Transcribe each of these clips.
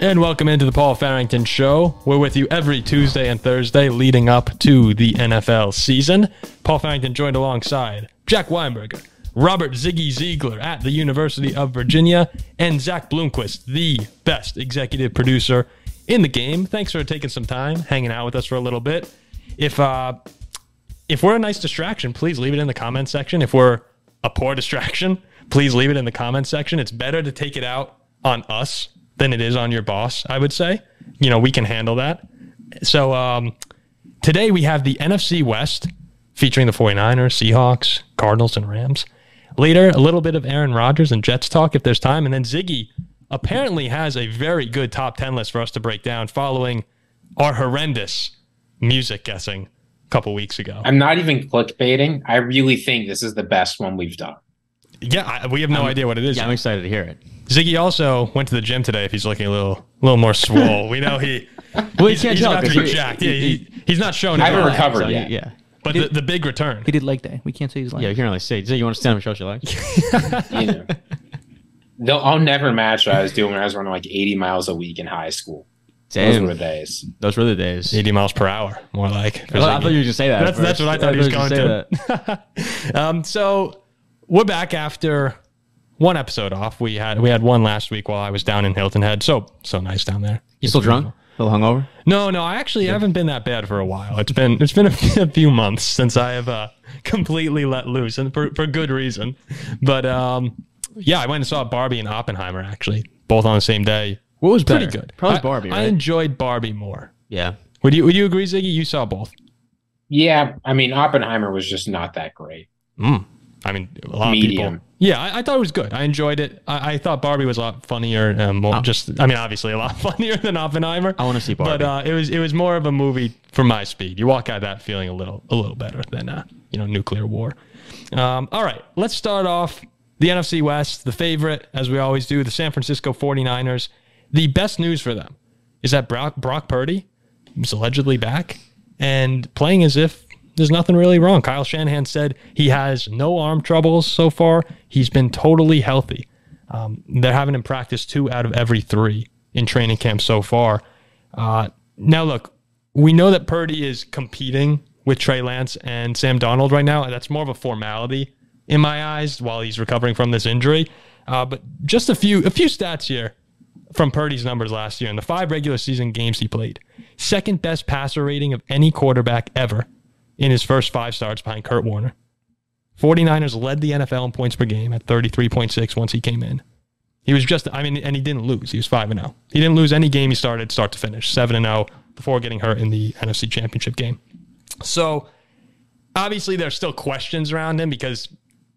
And welcome into the Paul Farrington Show. We're with you every Tuesday and Thursday leading up to the NFL season. Paul Farrington joined alongside Jack Weinberger, Robert Ziggy Ziegler at the University of Virginia, and Zach Bloomquist, the best executive producer in the game. Thanks for taking some time, hanging out with us for a little bit. If uh, if we're a nice distraction, please leave it in the comment section. If we're a poor distraction, please leave it in the comment section. It's better to take it out on us than it is on your boss, I would say. You know, we can handle that. So um, today we have the NFC West featuring the 49ers, Seahawks, Cardinals, and Rams. Later, a little bit of Aaron Rodgers and Jets talk if there's time. And then Ziggy apparently has a very good top 10 list for us to break down following our horrendous music guessing a couple weeks ago. I'm not even clickbaiting. I really think this is the best one we've done. Yeah, I, we have no idea what it is. Yeah, I'm excited to hear it. Ziggy also went to the gym today. If he's looking a little, a little more swole, we know he. Well, he's, can't he's tell about to 'cause be he- jacked. Yeah, he, he's not showing. I haven't off. recovered So, yet. yeah. But the, the big return. He did leg day. We can't say he's lying. Yeah, you can't really say. So you want to stand up and show us your legs? You know. They'll, I'll never match what I was doing when I was running like 80 miles a week in high school. Those Damn, were the days. those were the days. 80 miles per hour, more like. for I thought you were going to say that. That's that's what I thought he was going to. say um, so we're back after one episode off. We had we had one last week while I was down in Hilton Head. So so nice down there. You still drunk? A little hungover? No, no, I actually haven't been that bad for a while. It's been it's been a, a few months since I have uh, completely let loose, and for, for good reason. But um, yeah, I went and saw Barbie and Oppenheimer actually, both on the same day. What was Pretty better? good. Probably I- Barbie, I right? enjoyed Barbie more. yeah. Would you Would you agree, Ziggy? You saw both. Yeah, I mean, Oppenheimer was just not that great. Mm. I mean, a lot of people. Yeah, I, I thought it was good. I enjoyed it. I, I thought Barbie was a lot funnier. Um, more, just, I mean, obviously a lot funnier than Oppenheimer. I wanna see Barbie. But uh, it was it was more of a movie for my speed. You walk out of that feeling a little a little better than uh, you know nuclear war. Um, all right, let's start off the NFC West. The favorite, as we always do, the San Francisco 49ers. The best news for them is that Brock, Brock Purdy is allegedly back and playing as if there's nothing really wrong. Kyle Shanahan said he has no arm troubles so far. He's been totally healthy. Um, they're having him practice two out of every three in training camp so far. Uh, now, look, we know that Purdy is competing with Trey Lance and Sam Darnold right now, that's more of a formality in my eyes while he's recovering from this injury. Uh, but just a few a few stats here from Purdy's numbers last year in the five regular season games he played. Second best passer rating of any quarterback ever in his first five starts behind Kurt Warner. 49ers led the NFL in points per game at 33.6 once he came in. He was just, I mean, and he didn't lose. He was 5 and 0. He didn't lose any game he started start to finish, 7 and 0 before getting hurt in the NFC Championship game. So, obviously, there's still questions around him because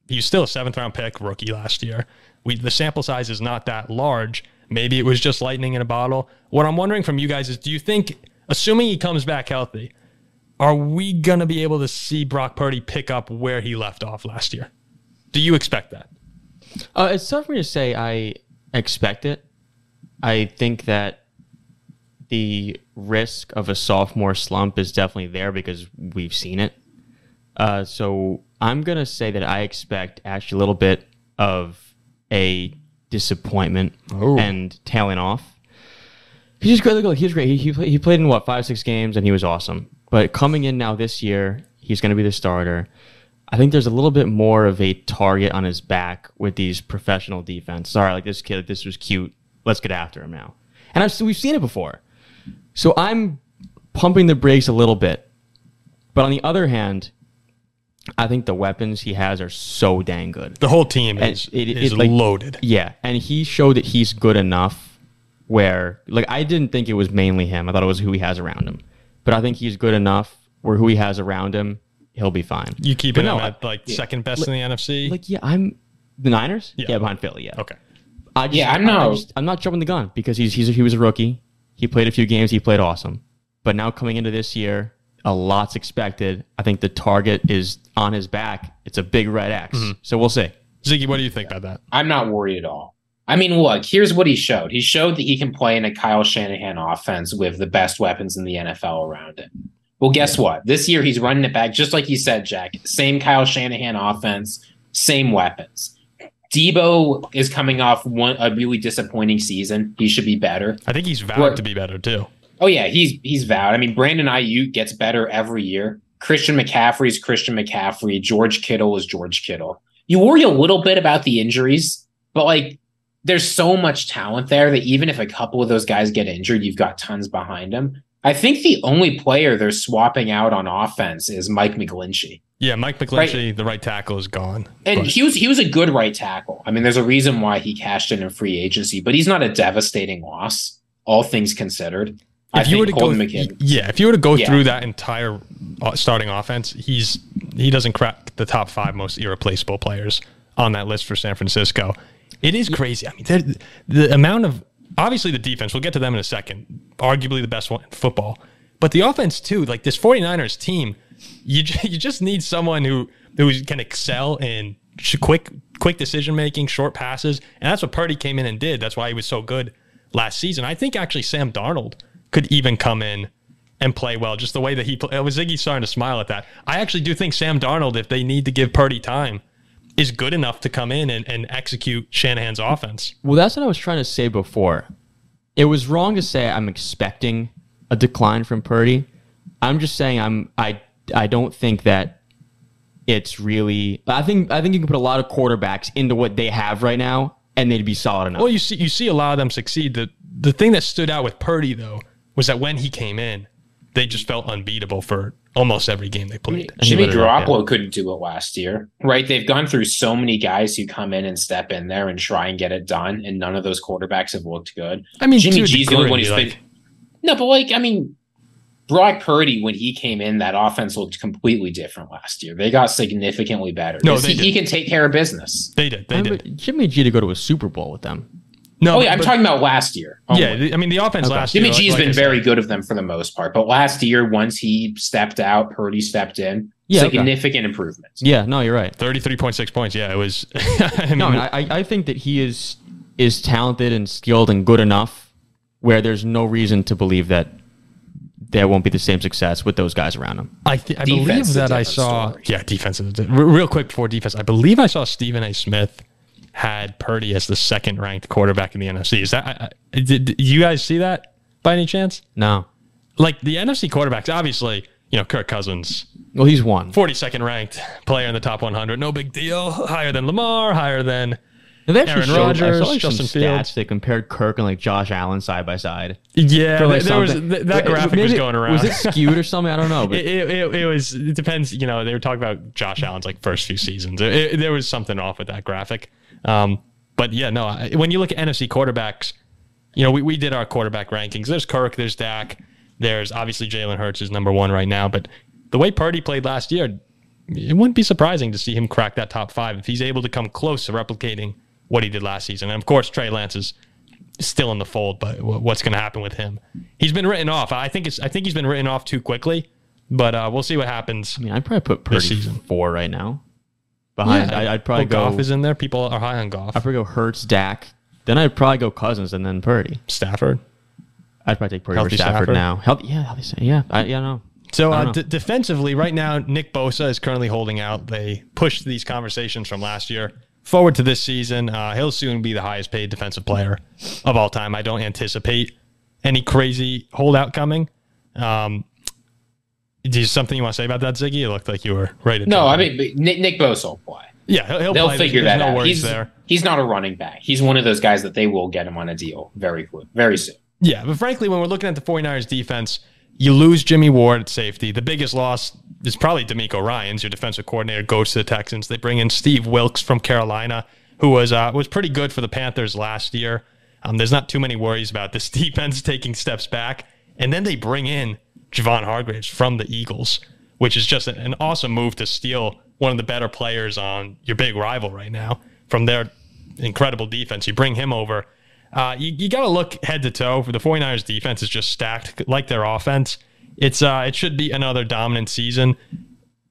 he's still a seventh round pick rookie last year. We, the sample size is not that large. Maybe it was just lightning in a bottle. What I'm wondering from you guys is do you think, assuming he comes back healthy, are we going to be able to see Brock Purdy pick up where he left off last year? Do you expect that? Uh, it's tough for me to say I expect it. I think that the risk of a sophomore slump is definitely there because we've seen it. Uh, so I'm gonna say that I expect actually a little bit of a disappointment Oh. and tailing off. He's just great. Look, He was great. He, he, played, he played in what five, six games, and he was awesome. But coming in now this year, he's going to be the starter. I think there's a little bit more of a target on his back with these professional defenses. Sorry, like this kid, this was cute. Let's get after him now. And I've, we've seen it before. So I'm pumping the brakes a little bit. But on the other hand, I think the weapons he has are so dang good. The whole team And is, it- is it, like- loaded. Yeah, and he showed that he's good enough where like I didn't think it was mainly him. I thought it was who he has around him. But I think he's good enough where who he has around him, he'll be fine. You keeping But him no, at like second best in the NFC? Like yeah, I'm the Niners? Yeah. Yeah, behind Philly, yeah. okay. I just, Yeah, I'm I- I not- just- I'm not jumping the gun because he's, he's he was a rookie. He played a few games. He played awesome. But now coming into this year, a lot's expected. I think the target is on his back. It's a big red X. Mm-hmm. So we'll see. Ziggy, what do you think about that? I'm not worried at all. I mean, look, here's what he showed. He showed that he can play in a Kyle Shanahan offense with the best weapons in the NFL around him. Well, guess what? This year he's running it back, just like you said, Jack. Same Kyle Shanahan offense, same weapons. Debo is coming off one a really disappointing season. He should be better. I think he's vowed to be better too. Oh yeah, he's he's vowed. I mean, Brandon Aiyuk gets better every year. Christian McCaffrey is Christian McCaffrey. George Kittle is George Kittle. You worry a little bit about the injuries, but like there's so much talent there that even if a couple of those guys get injured, you've got tons behind them. I think the only player they're swapping out on offense is Mike McGlinchey. Yeah, Mike McGlinchey, the right tackle, is gone. And But- he was he was a good right tackle. I mean, there's a reason why he cashed in in free agency, but he's not a devastating loss, all things considered. I if you were to think go, McKinnon. yeah, if you were to go Yeah. through that entire uh, starting offense, he's he doesn't crack the top five most irreplaceable players on that list for San Francisco. It is crazy. I mean, they're- the amount of obviously the defense. We'll get to them in a second. Arguably the best one in football, but the offense too. Like this 49ers team, you you just need someone who who can excel in quick quick decision making, short passes, and that's what Purdy came in and did. That's why he was so good last season. I think actually Sam Darnold could even come in and play well. Just the way that he play. Was oh, Ziggy starting to smile at that? I actually do think Sam Darnold, if they need to give Purdy time, is good enough to come in and, and execute Shanahan's offense. Well, that's what I was trying to say before. It was wrong to say I'm expecting a decline from Purdy. I'm just saying I'm I I don't think that it's really I think I think you can put a lot of quarterbacks into what they have right now and they'd be solid enough. Well, you see, you see a lot of them succeed. The the thing that stood out with Purdy though was that when he came in, they just felt unbeatable for almost every game they played. Jimmy lit it up, Garoppolo couldn't do it last year, right? They've gone through so many guys who come in and step in there and try and get it done, and none of those quarterbacks have looked good. I mean, Jimmy to G's the only one degree, who's like- been. No, but like I mean, Brock Purdy when he came in, that offense looked completely different last year. They got significantly better. No, they he, he can take care of business. They did. They I did. remember Jimmy G to go to a Super Bowl with them. No, Oh yeah, I'm but- talking about last year. only. Yeah, the- I mean the offense Okay. last Jimmy year. G's like- like been I said, very good of them for the most part, but last year, once he stepped out, Purdy stepped in. Yeah, okay. significant improvements. Yeah, no, you're right. Thirty-three point six points. Yeah, it was. I mean, No, I, I I think that he is is talented and skilled and good enough where there's no reason to believe that there won't be the same success with those guys around him. I, th- I believe that I saw. story. Yeah, defense. Is a, di- re- real quick before defense, I believe I saw Stephen A. Smith had Purdy as the second ranked quarterback in the NFC. Is that? Did, did you guys see that by any chance? No. Like the NFC quarterbacks, obviously, you know, Kirk Cousins, Well, he's one. 42nd ranked player in the top 100. No big deal. Higher than Lamar, higher than They actually Aaron showed, I Rodgers, saw like Justin some Fields. stats that compared Kirk and like Josh Allen side by side. yeah. Like, there was th- that graphic was going around. Was it skewed or something? I don't know. But It, it, it, was. It depends. You know, they were talking about Josh Allen's like first few seasons. It- there was something off with that graphic. Um, but yeah, no. I- When you look at NFC quarterbacks, you know, we, we did our quarterback rankings. There's Kirk. There's Dak. There's obviously Jalen Hurts is number one right now. But the way Purdy played last year, it wouldn't be surprising to see him crack that top five if he's able to come close to replicating what he did last season. And of course, Trey Lance is still in the fold, but what's going to happen with him? He's been written off. I think it's. I think he's been written off too quickly. But uh, we'll see what happens. I mean, I'd probably put Purdy season. four right now. Behind, I, I'd probably well, go. Goff is in there. People are high on Goff. I'd probably go Hurts, Dak. Then I'd probably go Cousins and then Purdy. Stafford. I'd probably take Purdy Healthy over Stafford, Stafford. now. Healthy, yeah, healthy, yeah, I, yeah, no. So I uh, d- defensively, right now, Nick Bosa is currently holding out. They pushed these conversations from last year forward to this season. Uh, he'll soon be the highest paid defensive player of all time. I don't anticipate any crazy holdout coming. Um, is something you want to say about that, Ziggy? It looked like you were right. No, I mean Nick, Nick Bosa will play. yeah, he'll, he'll They'll play. Figure there's that no out. He's there. he's not a running back. He's one of those guys that they will get him on a deal very quick, very soon. Yeah, but frankly, when we're looking at the 49ers defense, you lose Jimmy Ward at safety. The biggest loss is probably DeMeco Ryans, your defensive coordinator, goes to the Texans. They bring in Steve Wilks from Carolina, who was uh, was pretty good for the Panthers last year. Um, there's not too many worries about this defense taking steps back. And then they bring in Javon Hargraves from the Eagles, which is just an, an awesome move to steal one of the better players on your big rival right now from their incredible defense. You bring him over. Uh, you you got to look head to toe. For the 49ers defense is just stacked like their offense. It's uh, it should be another dominant season.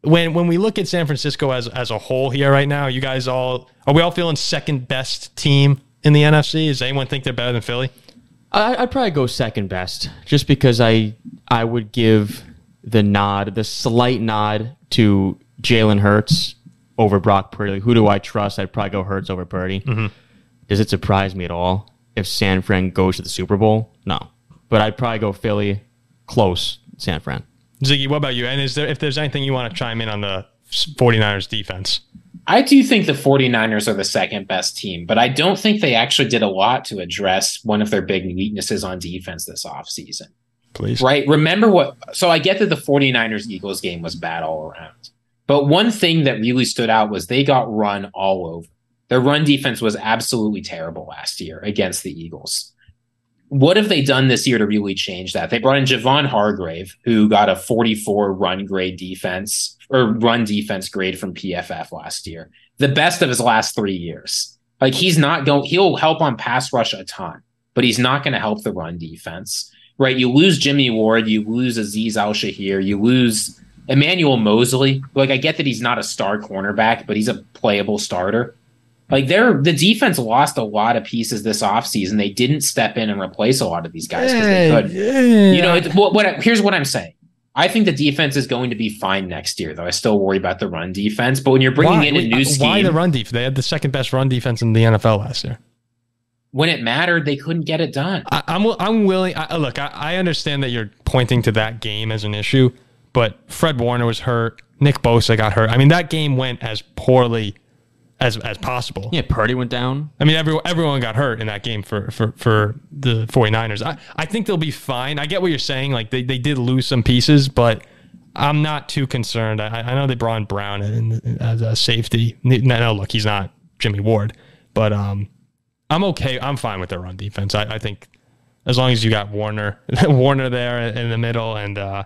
When when we look at San Francisco as as a whole here right now, you guys all are we all feeling second best team in the NFC? Does anyone think they're better than Philly? I, I'd probably go second best, just because I I would give the nod, the slight nod to Jalen Hurts over Brock Purdy. Who do I trust? I'd probably go Hurts over Purdy. Mm-hmm. Does it surprise me at all if San Fran goes to the Super Bowl? No, but I'd probably go Philly, close San Fran. Ziggy, what about you? And is there if there's anything you want to chime in on the 49ers defense? I do think the 49ers are the second best team, but I don't think they actually did a lot to address one of their big weaknesses on defense this offseason. Please. Right? Remember what so I get that the 49ers Eagles game was bad all around. But one thing that really stood out was they got run all over. Their run defense was absolutely terrible last year against the Eagles. What have they done this year to really change that? They brought in Javon Hargrave, who got a 44 run grade defense or run defense grade from PFF last year. The best of his last three years. Like he's not going, he'll help on pass rush a ton, but he's not going to help the run defense, right? You lose Jimmy Ward, you lose Azeez Al-Shaair, you lose Emmanuel Moseley. Like I get that he's not a star cornerback, but he's a playable starter. Like they're the defense lost a lot of pieces this offseason. They didn't step in and replace a lot of these guys because they could. You know, it, what, what here's what I'm saying. I think the defense is going to be fine next year, though. I still worry about the run defense. But when you're bringing why, in a new uh, scheme, why the run defense? They had the second best run defense in the NFL last year. when it mattered, they couldn't get it done. I, I'm I'm willing. I, look, I, I understand that you're pointing to that game as an issue, but Fred Warner was hurt. Nick Bosa got hurt. I mean, that game went as poorly as as possible. Yeah, Purdy went down. I mean, everyone everyone got hurt in that game for for for the 49ers. I, I think they'll be fine. I get what you're saying. Like they, they did lose some pieces, but I'm not too concerned. I, I know they brought in Brown in, as a safety. No, no, look, he's not Jimmy Ward, but um, I'm okay. I'm fine with their run defense. I, I think as long as you got Warner Warner there in the middle and uh,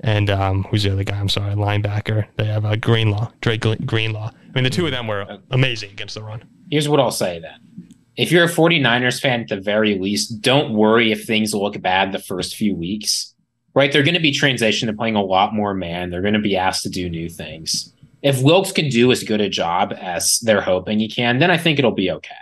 and um, who's the other guy? I'm sorry, linebacker. They have uh, Greenlaw, Drake Greenlaw. I mean, the two of them were amazing against the run. Here's what I'll say then. If you're a 49ers fan, at the very least, don't worry if things look bad the first few weeks, right? They're going to be transitioned to playing a lot more man. They're going to be asked to do new things. If Wilks can do as good a job as they're hoping he can, then I think it'll be okay.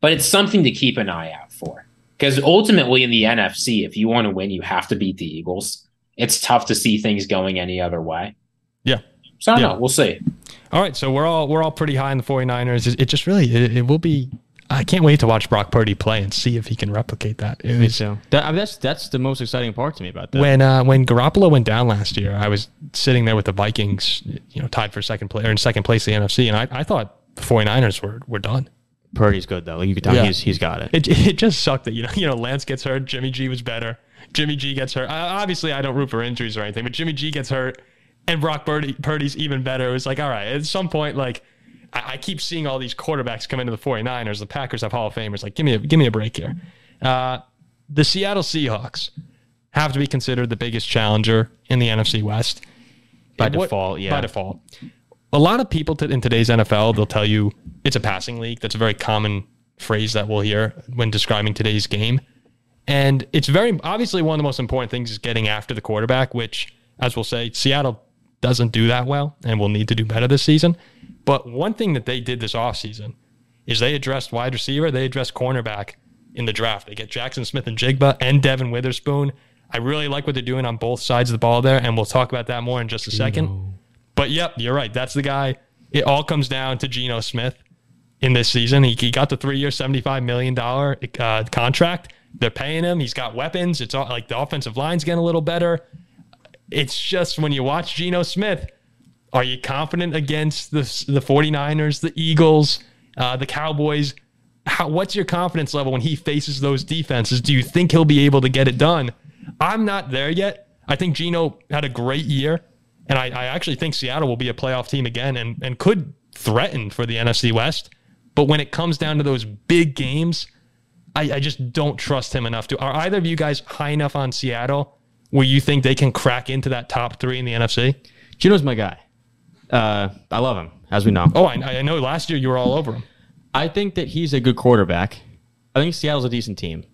But it's something to keep an eye out for. Because ultimately in the NFC, if you want to win, you have to beat the Eagles. It's tough to see things going any other way. Yeah. So I don't Yeah. know. We'll see. All right, so we're all we're all pretty high in the 49ers. It, it just really it, it will be. I can't wait to watch Brock Purdy play and see if he can replicate that. It was, So that, I mean, that's that's the most exciting part to me about that. when uh, when Garoppolo went down last year, I was sitting there with the Vikings, you know, tied for second place or in second place in the NFC, and I, I thought the 49ers were were done. Purdy's good though. You can tell Yeah. he's he's got it. It it just sucked that you know you know Lance gets hurt, Jimmy G was better, Jimmy G gets hurt. I, obviously, I don't root for injuries or anything, but Jimmy G gets hurt, and Brock Purdy, Purdy's even better. It was like, all right, at some point, like I, I keep seeing all these quarterbacks come into the 49ers. The Packers have Hall of Famers. Like, give me a give me a break here. Uh, the Seattle Seahawks have to be considered the biggest challenger in the NFC West By And what- default, yeah. By default. A lot of people to, in today's NFL, they'll tell you it's a passing league. That's a very common phrase that we'll hear when describing today's game. And it's very obviously one of the most important things is getting after the quarterback, which, as we'll say, Seattle doesn't do that well and will need to do better this season. But one thing that they did this offseason is they addressed wide receiver, they addressed cornerback in the draft. They get Jaxon Smith-Njigba and Devon Witherspoon. I really like what they're doing on both sides of the ball there, and we'll talk about that more in just a second. But yep, you're right. That's the guy. It all comes down to Geno Smith in this season. He, he got the three year, $75 million uh, contract. They're paying him. He's got weapons. It's all like the offensive line's getting a little better. It's just when you watch Geno Smith, are you confident against the, the 49ers, the Eagles, uh, the Cowboys? How, what's your confidence level when he faces those defenses? Do you think he'll be able to get it done? I'm not there yet. I think Geno had a great year, and I, I actually think Seattle will be a playoff team again and, and could threaten for the NFC West. But when it comes down to those big games, I, I just don't trust him enough to. Are either of you guys high enough on Seattle where you think they can crack into that top three in the NFC? Geno's my guy. Uh, I love him, as we know. Oh, I, I know last year you were all over him. I think that he's a good quarterback. I think Seattle's a decent team.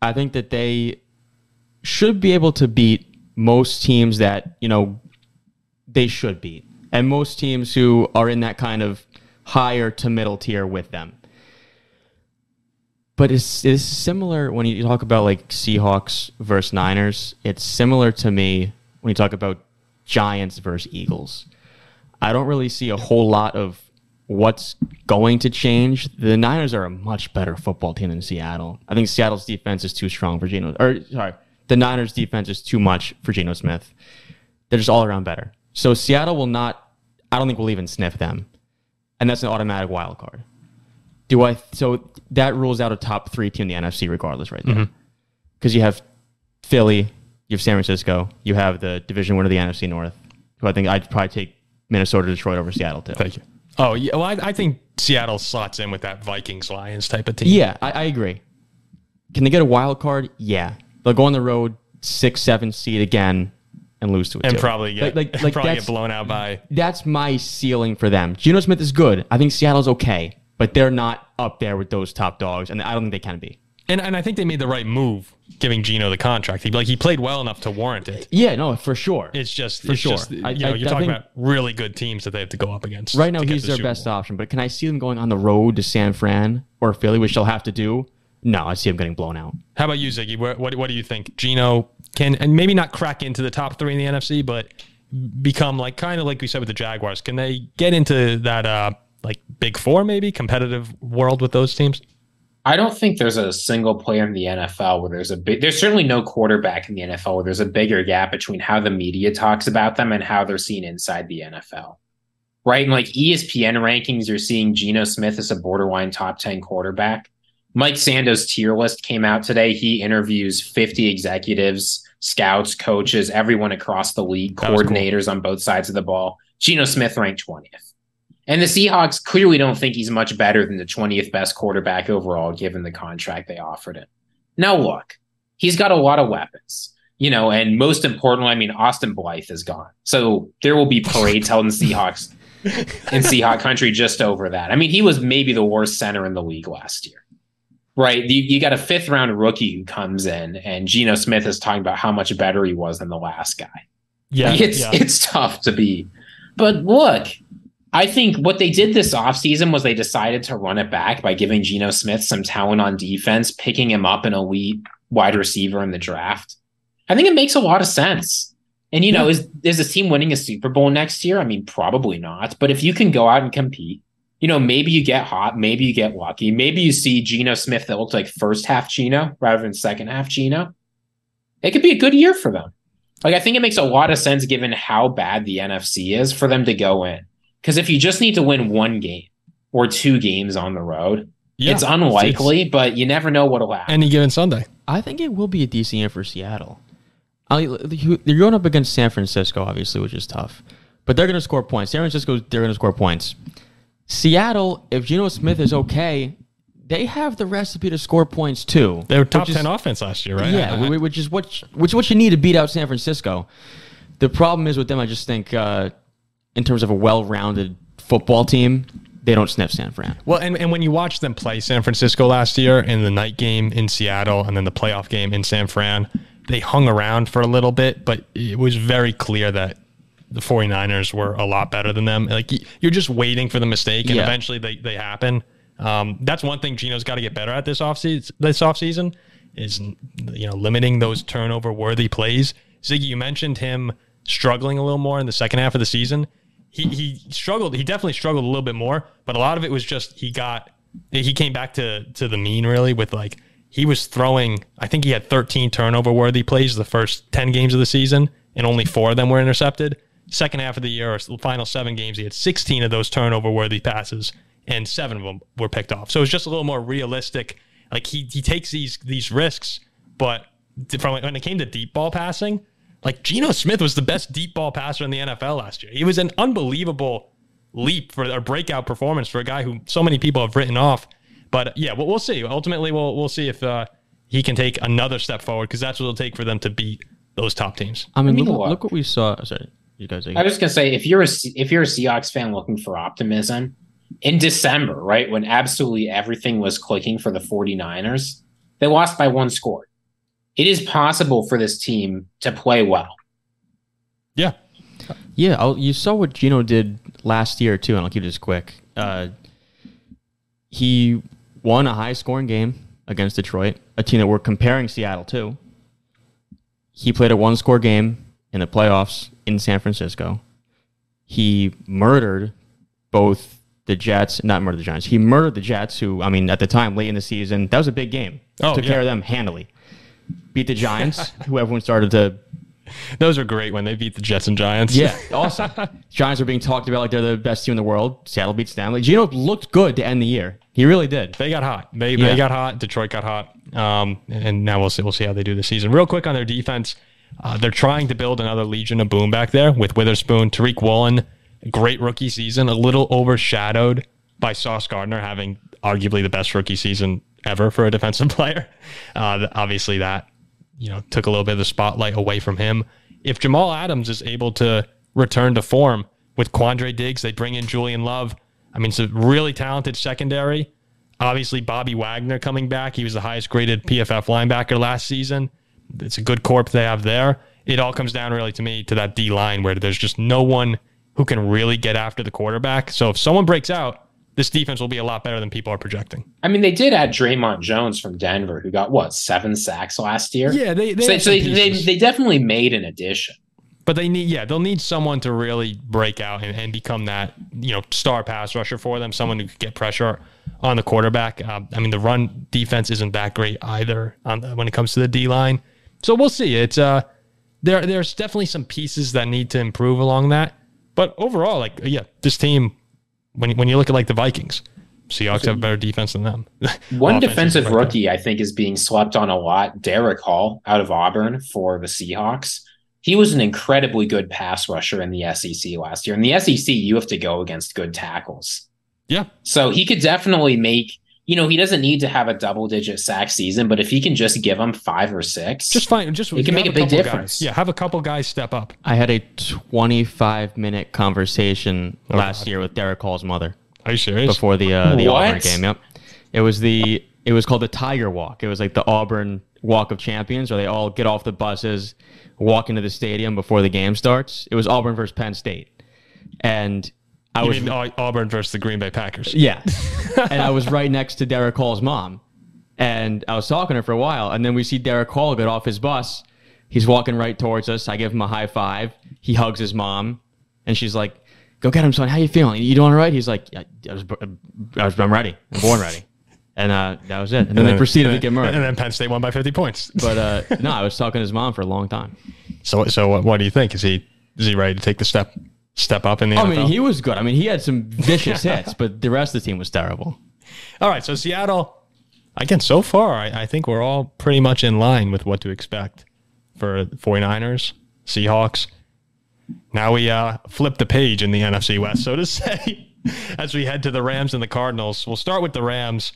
I think that they should be able to beat most teams that, you know, they should beat. And most teams who are in that kind of higher to middle tier with them. But it's, it's similar when you talk about like Seahawks versus Niners. It's similar to me when you talk about Giants versus Eagles. I don't really see a whole lot of what's going to change. The Niners are a much better football team than Seattle. I think Seattle's defense is too strong for Geno. Or sorry, the Niners' defense is too much for Geno Smith. They're just all around better. So Seattle will not. I don't think we'll even sniff them, and that's an automatic wild card. Do I? So that rules out a top three team in the NFC, regardless, right there. Mm-hmm. Because you have Philly, you have San Francisco, you have the division winner of the NFC North, who I think I'd probably take Minnesota, Detroit over Seattle too. Thank you. Oh, yeah. Well, I, I think Seattle slots in with that Vikings Lions type of team. Yeah, I, I agree. Can they get a wild card? Yeah, they'll go on the road six, seven seed again and lose to a And two. probably get, like, like, like probably get blown out by. that's my ceiling for them. Geno Smith is good. I think Seattle's okay, but they're not up there with those top dogs, and I don't think they can be. And, and I think they made the right move giving Geno the contract. He like he played well enough to warrant it. Yeah, no, for sure. It's just For it's sure. just, you I- know, I- you're I talking about really good teams that they have to go up against. right now, he's their Super best Bowl. option, but can I see them going on the road to San Fran or Philly, which they'll have to do? No, I see them getting blown out. How about you, Ziggy? What, what what do you think? Geno can and maybe not crack into the top three in the NFC, but become like kind of like we said with the Jaguars. Can they get into that uh like big four maybe competitive world with those teams? I don't think there's a single player in the NFL where there's a big. There's certainly no quarterback in the NFL where there's a bigger gap between how the media talks about them and how they're seen inside the NFL. Right, and like ESPN rankings, you're seeing Geno Smith as a borderline top ten quarterback. Mike Sando's tier list came out today. He interviews 50 executives, scouts, coaches, everyone across the league, was cool. coordinators on both sides of the ball. Geno Smith ranked 20th. And the Seahawks clearly don't think he's much better than the 20th best quarterback overall, given the contract they offered him. Now, look, he's got a lot of weapons, you know, and most importantly, I mean, Austin Blythe is gone. So there will be parades held in Seahawks in Seahawk country just over that. I mean, he was maybe the worst center in the league last year. Right. You, you got a fifth round rookie who comes in, and Geno Smith is talking about how much better he was than the last guy. Yeah, it's yeah. it's tough to be. But look, I think what they did this offseason was they decided to run it back by giving Geno Smith some talent on defense, picking him up an elite wide receiver in the draft. I think it makes a lot of sense. And you know, is is this team winning a Super Bowl next year? I mean, probably not. But if you can go out and compete, you know, maybe you get hot, maybe you get lucky, maybe you see Geno Smith that looked like first half Geno rather than second half Geno. It could be a good year for them. Like I think it makes a lot of sense given how bad the NFC is for them to go in. Because if you just need to win one game or two games on the road, Yeah, it's unlikely, but you never know what'll happen. any given Sunday. I think it will be a decent year for Seattle. I, you're going up against San Francisco, obviously, which is tough, but they're going to score points. San Francisco, they're going to score points. Seattle, if Geno Smith is okay, they have the recipe to score points too. They were top which is- ten offense last year, right? Yeah, I- I- whi- which is what which is what you need to beat out San Francisco. The problem is with them. I just think uh, in terms of a well-rounded football team, they don't sniff San Fran. Well, and, and when you watch them play San Francisco last year in the night game in Seattle and then the playoff game in San Fran, they hung around for a little bit, but it was very clear that the 49ers were a lot better than them. Like you're just waiting for the mistake and Yeah. eventually they, they happen. Um, that's one thing Geno's got to get better at this offseason, this offseason is, you know, limiting those turnover worthy plays. Ziggy, you mentioned him struggling a little more in the second half of the season he he struggled. He definitely struggled a little bit more, but a lot of it was just he got he came back to to the mean really with like he was throwing. I think he had 13 turnover worthy plays the first 10 games of the season, and only four of them were intercepted. Second half of the year, or the final seven games, he had 16 of those turnover worthy passes, and seven of them were picked off. So it's just a little more realistic. Like he he takes these these risks, but from when it came to deep ball passing, like Geno Smith was the best deep ball passer in the NFL last year. He was an unbelievable leap for a breakout performance for a guy who so many people have written off. But yeah, we'll, we'll see. Ultimately, we'll we'll see if uh, he can take another step forward because that's what it'll take for them to beat those top teams. I mean, mean, look, what? look what we saw. Sorry, you guys. I was just gonna say if you're a if you're a Seahawks fan looking for optimism in December, right when absolutely everything was clicking for the 49ers, they lost by one score. It is possible for this team to play well. Yeah, Yeah, I'll, you saw what Geno did last year too, and I'll keep this quick. Uh, he won a high-scoring game against Detroit, a team that we're comparing Seattle to. He played a one-score game in the playoffs in San Francisco. he murdered both the Jets, not murdered the Giants. He murdered the Jets, who I mean, at the time, late in the season, that was a big game. Oh, Took yeah. care of them handily. Beat the Giants, who everyone started to Those are great when they beat the Jets and Giants. yeah, awesome. Giants are being talked about like they're the best team in the world. Seattle beats them. Like Geno looked good to end the year. He really did. They got hot. They, Yeah. they got hot. Detroit got hot. Um, and now we'll see. We'll see how they do this season. Real quick on their defense, uh, they're trying to build another Legion of Boom back there with Witherspoon, Tariq Woolen, great rookie season, a little overshadowed by Sauce Gardner having arguably the best rookie season ever for a defensive player. Uh, th- obviously, that you know took a little bit of the spotlight away from him. If Jamal Adams is able to return to form with Quandre Diggs, they bring in Julian Love. I mean, it's a really talented secondary. Obviously, Bobby Wagner coming back. He was the highest graded PFF linebacker last season. It's a good corp they have there. It all comes down really to me to that D line where there's just no one who can really get after the quarterback. So if someone breaks out, this defense will be a lot better than people are projecting. I mean, they did add Dre'Mont Jones from Denver, who got what seven sacks last year. Yeah, they they, so, so they, they they definitely made an addition. But they need, yeah, they'll need someone to really break out and, and become that, you know, star pass rusher for them. Someone who could get pressure on the quarterback. Um, I mean, the run defense isn't that great either on the, when it comes to the D line. So we'll see. It's uh, there. There's definitely some pieces that need to improve along that. But overall, like, yeah, this team, when you- when you look at like the Vikings, Seahawks have a better defense than them. One defensive right there. rookie I think is being slept on a lot. Derick Hall out of Auburn for the Seahawks. He was an incredibly good pass rusher in the SEC last year. In the SEC, you have to go against good tackles. Yeah, So he could definitely make, you know, he doesn't need to have a double digit sack season, but if he can just give them five or six, just fine. Just It can make a big difference. Guys. Yeah, have a couple guys step up. I had a 25 minute conversation last God. year with Derick Hall's mother Are you serious? before the uh, the What? Auburn game. Yep. It was the it was called the Tiger Walk. It was like the Auburn Walk of Champions, where they all get off the buses, walk into the stadium before the game starts. It was Auburn versus Penn State, and I You was mean Auburn versus the Green Bay Packers? yeah, and I was right next to Derick Hall's mom, and I was talking to her for a while, and then we see Derick Hall get off his bus. He's walking right towards us. I give him a high five. He hugs his mom, and she's like, "Go get him, son. How you feeling? You doing all right?" He's like, yeah, I was, I was, I'm ready. I'm born ready." And uh, that was it. And then they proceeded to get murdered. And then Penn State won by 50 points. But uh, no, I was talking to his mom for a long time. So, so what, what do you think? Is he is he ready to take the step step up in the I NFL? mean, he was good. I mean, he had some vicious hits, but the rest of the team was terrible. all right, so Seattle, again, so far, I, I think we're all pretty much in line with what to expect for 49ers, Seahawks. Now we uh, flip the page in the NFC West, so to say, as we head to the Rams and the Cardinals. We'll start with the Rams.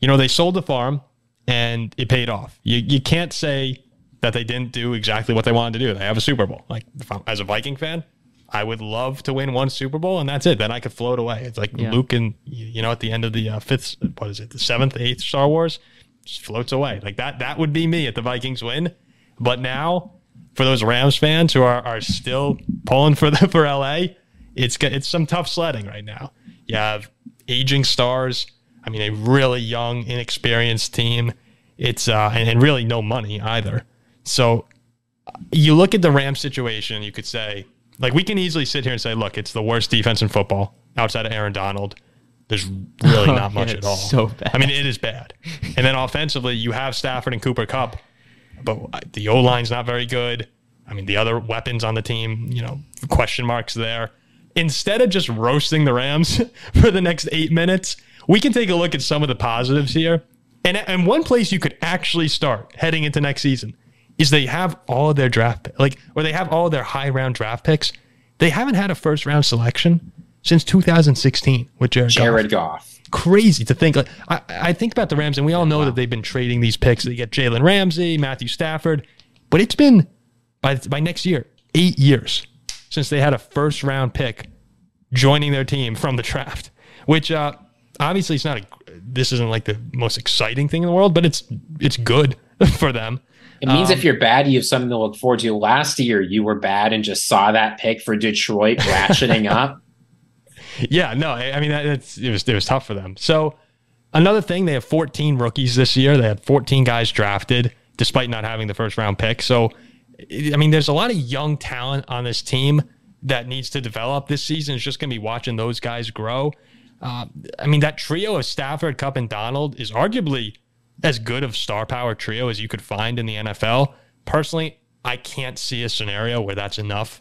You know, they sold the farm and it paid off. You, you can't say that they didn't do exactly what they wanted to do. They have a Super Bowl. Like, as a Viking fan, I would love to win one Super Bowl, and that's it. Then I could float away. It's like Yeah. Luke and you know at the end of the uh, fifth, what is it, the seventh, eighth Star Wars, just floats away. Like that. That would be me if the Vikings win. But now, for those Rams fans who are, are still pulling for the for LA, it's it's some tough sledding right now. You have aging stars. I mean, a really young, inexperienced team. It's uh, and, and really no money either. So you look at the Rams situation, you could say, like, we can easily sit here and say, look, it's the worst defense in football outside of Aaron Donald. There's really Oh, not yeah, much at all. so bad. I mean, it is bad. And then offensively, you have Stafford and Cooper Kupp, but the O line's not very good. I mean, the other weapons on the team, you know, question marks there. Instead of just roasting the Rams for the next eight minutes, we can take a look at some of the positives here. And, and one place you could actually start heading into next season is they have all of their draft like or they have all of their high round draft picks. They haven't had a first round selection since 2016 with Jared. Jared Goff. crazy to think. Like I, I think about the Rams, and we all know that they've been trading these picks. They get Jalen Ramsey, Matthew Stafford, but it's been by by next year eight years since they had a first round pick joining their team from the draft. Which uh, obviously it's not a. This isn't like the most exciting thing in the world, but it's it's good for them. It means Um, if you're bad, you have something to look forward to. Last year, you were bad and just saw that pick for Detroit ratcheting up. Yeah, no, I I mean that, it's it was it was tough for them. So another thing, they have 14 rookies this year. They had 14 guys drafted, despite not having the first round pick. So I mean, there's a lot of young talent on this team, that needs to develop this season It's just going to be watching those guys grow. Uh, I mean, that trio of Stafford, Kupp, and Donald is arguably as good of star power trio as you could find in the NFL. Personally, I can't see a scenario where that's enough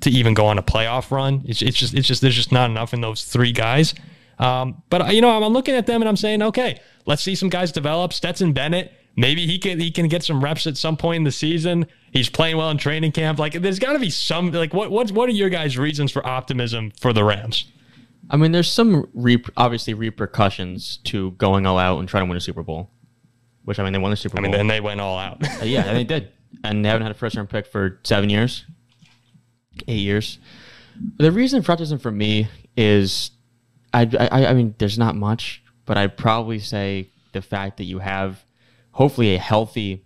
to even go on a playoff run. It's, it's just it's just there's just not enough in those three guys. Um, but you know, I'm looking at them and I'm saying, okay, let's see some guys develop. Stetson Bennett, maybe he can he can get some reps at some point in the season. He's playing well in training camp. Like, there's got to be some like what what what are your guys' reasons for optimism for the Rams? I mean, there's some re- obviously repercussions to going all out and trying to win a Super Bowl. Which I mean, they won the Super Bowl. I mean, then they went all out. Uh, yeah, and they did, and they haven't had a first round pick for seven years, eight years. The reason for optimism for me is, I, I, I mean, there's not much, but I'd probably say the fact that you have, hopefully, a healthy,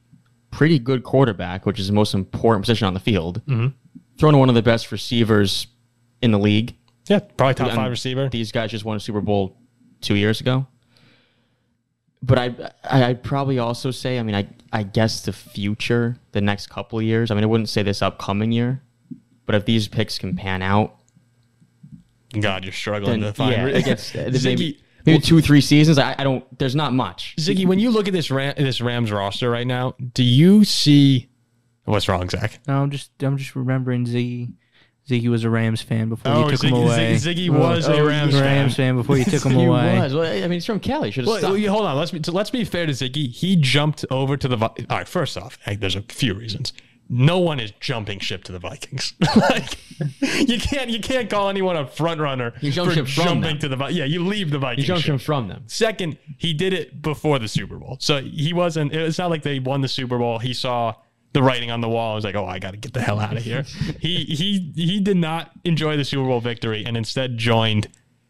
pretty good quarterback, which is the most important position on the field, mm-hmm. throwing one of the best receivers in the league. yeah, probably top five receiver. These guys just won a Super Bowl two years ago. But I, I, I'd probably also say, I mean, I, I guess the future, the next couple of years. I mean, I wouldn't say this upcoming year, but if these picks can pan out, God, you're struggling then to find. yeah, I guess Ziggy, maybe, maybe two, three seasons. I, I don't. There's not much. Ziggy, when you look at this Ram, this Rams roster right now, do you see what's wrong, Zach? No, I'm just I'm just remembering Ziggy. Ziggy was a Rams fan before Oh, you took him away. Ziggy- Ziggy was a Oh, Rams fan. Fan before you took him He away. was. Well, I mean, he's from Cali. Should have Well, stopped. you- hold on. Let's be let's be fair to Ziggy. He jumped over to the. Vi- All right. First off, hey, there's a few reasons. No one is jumping ship to the Vikings. like you can't you can't call anyone a front runner You jump for ship from jumping them. to the. Vi- Yeah, you leave the Vikings. You jumped ship. from them. Second, he did it before the Super Bowl. So he wasn't, it's not like they won the Super Bowl. He saw the writing on the wall. He was like, oh, I got to get the hell out of here. he, he, he did not enjoy the Super Bowl victory and instead joined,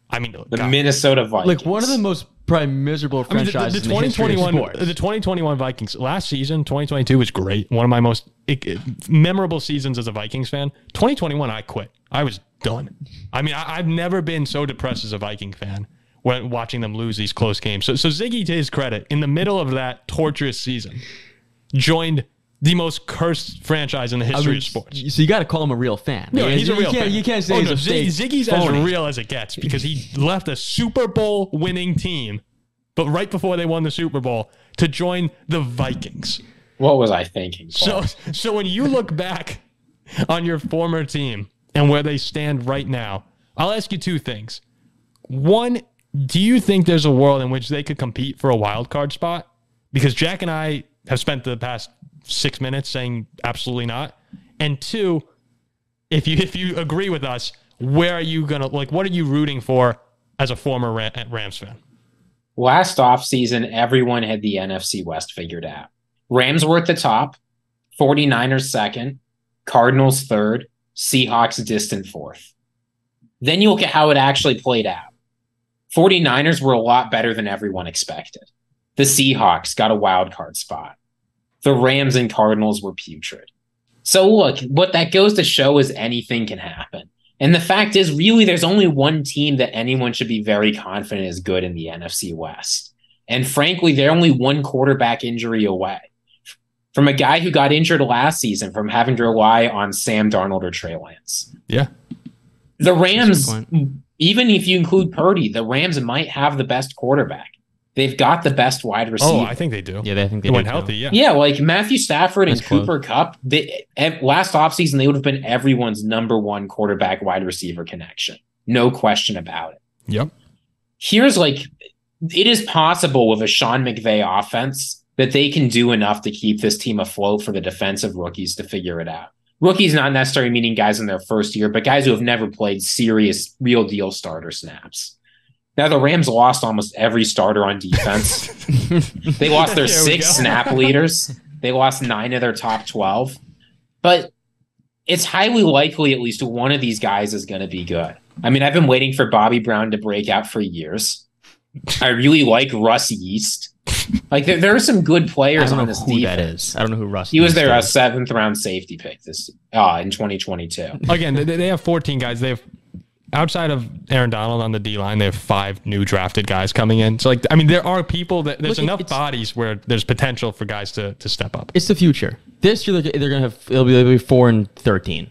I mean, The God, Minnesota Vikings. Like one of the most probably miserable I mean, the, the, franchises the in the history of 2021, sports. the 2021 Vikings last season, 2022 was great. One of my most it, it- memorable seasons as a Vikings fan. 2021, I quit. I was done. I mean, I, I've never been so depressed as a Viking fan when watching them lose these close games. So, so Ziggy, to his credit, in the middle of that torturous season, joined the most cursed franchise in the I history mean, of sports. So you got to call him a real fan. No, You- he's a you real can't, fan. You can't oh, say Oh, he's no, a Zig- fake Ziggy's phony. as real as it gets because he left a Super Bowl winning team, but right before they won the Super Bowl to join the Vikings. what was I thinking? So, so when you look back on your former team and where they stand right now, I'll ask you two things. One, do you think there's a world in which they could compete for a wild card spot? Because Jack and I have spent the past six minutes saying absolutely not. And two, if you if you agree with us, where are you gonna like? What are you rooting for as a former Ram- Rams fan? last offseason, everyone had the NFC West figured out. Rams were at the top, 49ers second, Cardinals third, Seahawks distant fourth. Then you look at how it actually played out. 49ers were a lot better than everyone expected. The Seahawks got a wild card spot. The Rams and Cardinals were putrid. So look, what that goes to show is anything can happen. And the fact is, really, there's only one team that anyone should be very confident is good in the NFC West. And frankly, they're only one quarterback injury away from a guy who got injured last season from having to rely on Sam Darnold or Trey Lance. Yeah. The Rams, That's a good even if you include Purdy, the Rams might have the best quarterback. They've got the best wide oh, receiver. Oh, I think they do. Yeah, they think they they went do, healthy. Yeah. Yeah, like Matthew Stafford and That's close. Cooper Kupp. They, ev- last offseason, they would have been everyone's number one quarterback wide receiver connection. No question about it. Yep. Here's like, it is possible with a Sean McVay offense that they can do enough to keep this team afloat for the defensive rookies to figure it out. Rookies not necessarily meaning guys in their first year, but guys who have never played serious, real deal starter snaps. Now the Rams lost almost every starter on defense. they lost their six go. snap leaders. They lost nine of their top 12. But it's highly likely at least one of these guys is going to be good. I mean, I've been waiting for Bobby Brown to break out for years. I really like Russ Yeast. Like there, there are some good players on this who that defense. is. I don't know who Russ. He was East their uh, seventh round safety pick this uh, in 2022. Again, they, they have 14 guys. They have outside of Aaron Donald on the D line, they have five new drafted guys coming in. So like, I mean, there are people that there's Look, enough bodies where there's potential for guys to to step up. It's the future. This year they're they're gonna have. It'll be, it'll be four and thirteen.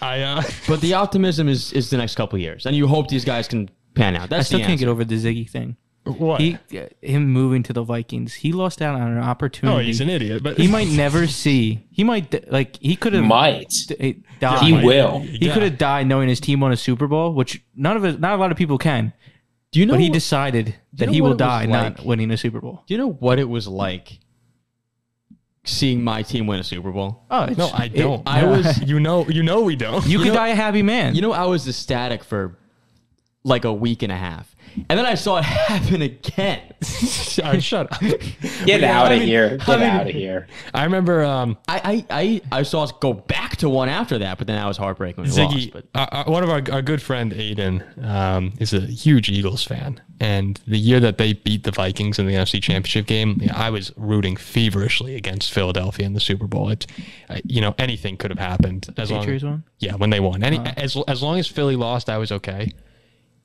I uh, But the optimism is is the next couple years, and you hope these guys can pan out. That's I still the can't get over the Ziggy thing. What? He, him moving to the Vikings, he lost out on an opportunity. oh, he's an idiot. But he might never see. He might like he could have Might. d- eh, died. He will. He Yeah. could have died knowing his team won a Super Bowl, which none of it, not a lot of people can. Do you know? But he decided that know he will it was die not winning a Super Bowl. do you know what it was like seeing my team win a Super Bowl? Oh no, I don't. I was- You know. You know we don't. you, could know- die a happy man. You know, I was ecstatic for like a week and a half, and then I saw it happen again. All right, shut up. Get out I of mean- here. Get I mean- out of here. I remember um, I, I, I, I saw us go back to one after that, but then I was heartbreaking. when Ziggy, lost, but uh, uh, one of our, our good friend Aiden um, is a huge Eagles fan, and the year that they beat the Vikings in the NFC Championship game, yeah, I was rooting feverishly against Philadelphia in the Super Bowl. It, uh, you know, anything could have happened as long. Won? Yeah, when they won. Any as as long as Philly lost, I was okay.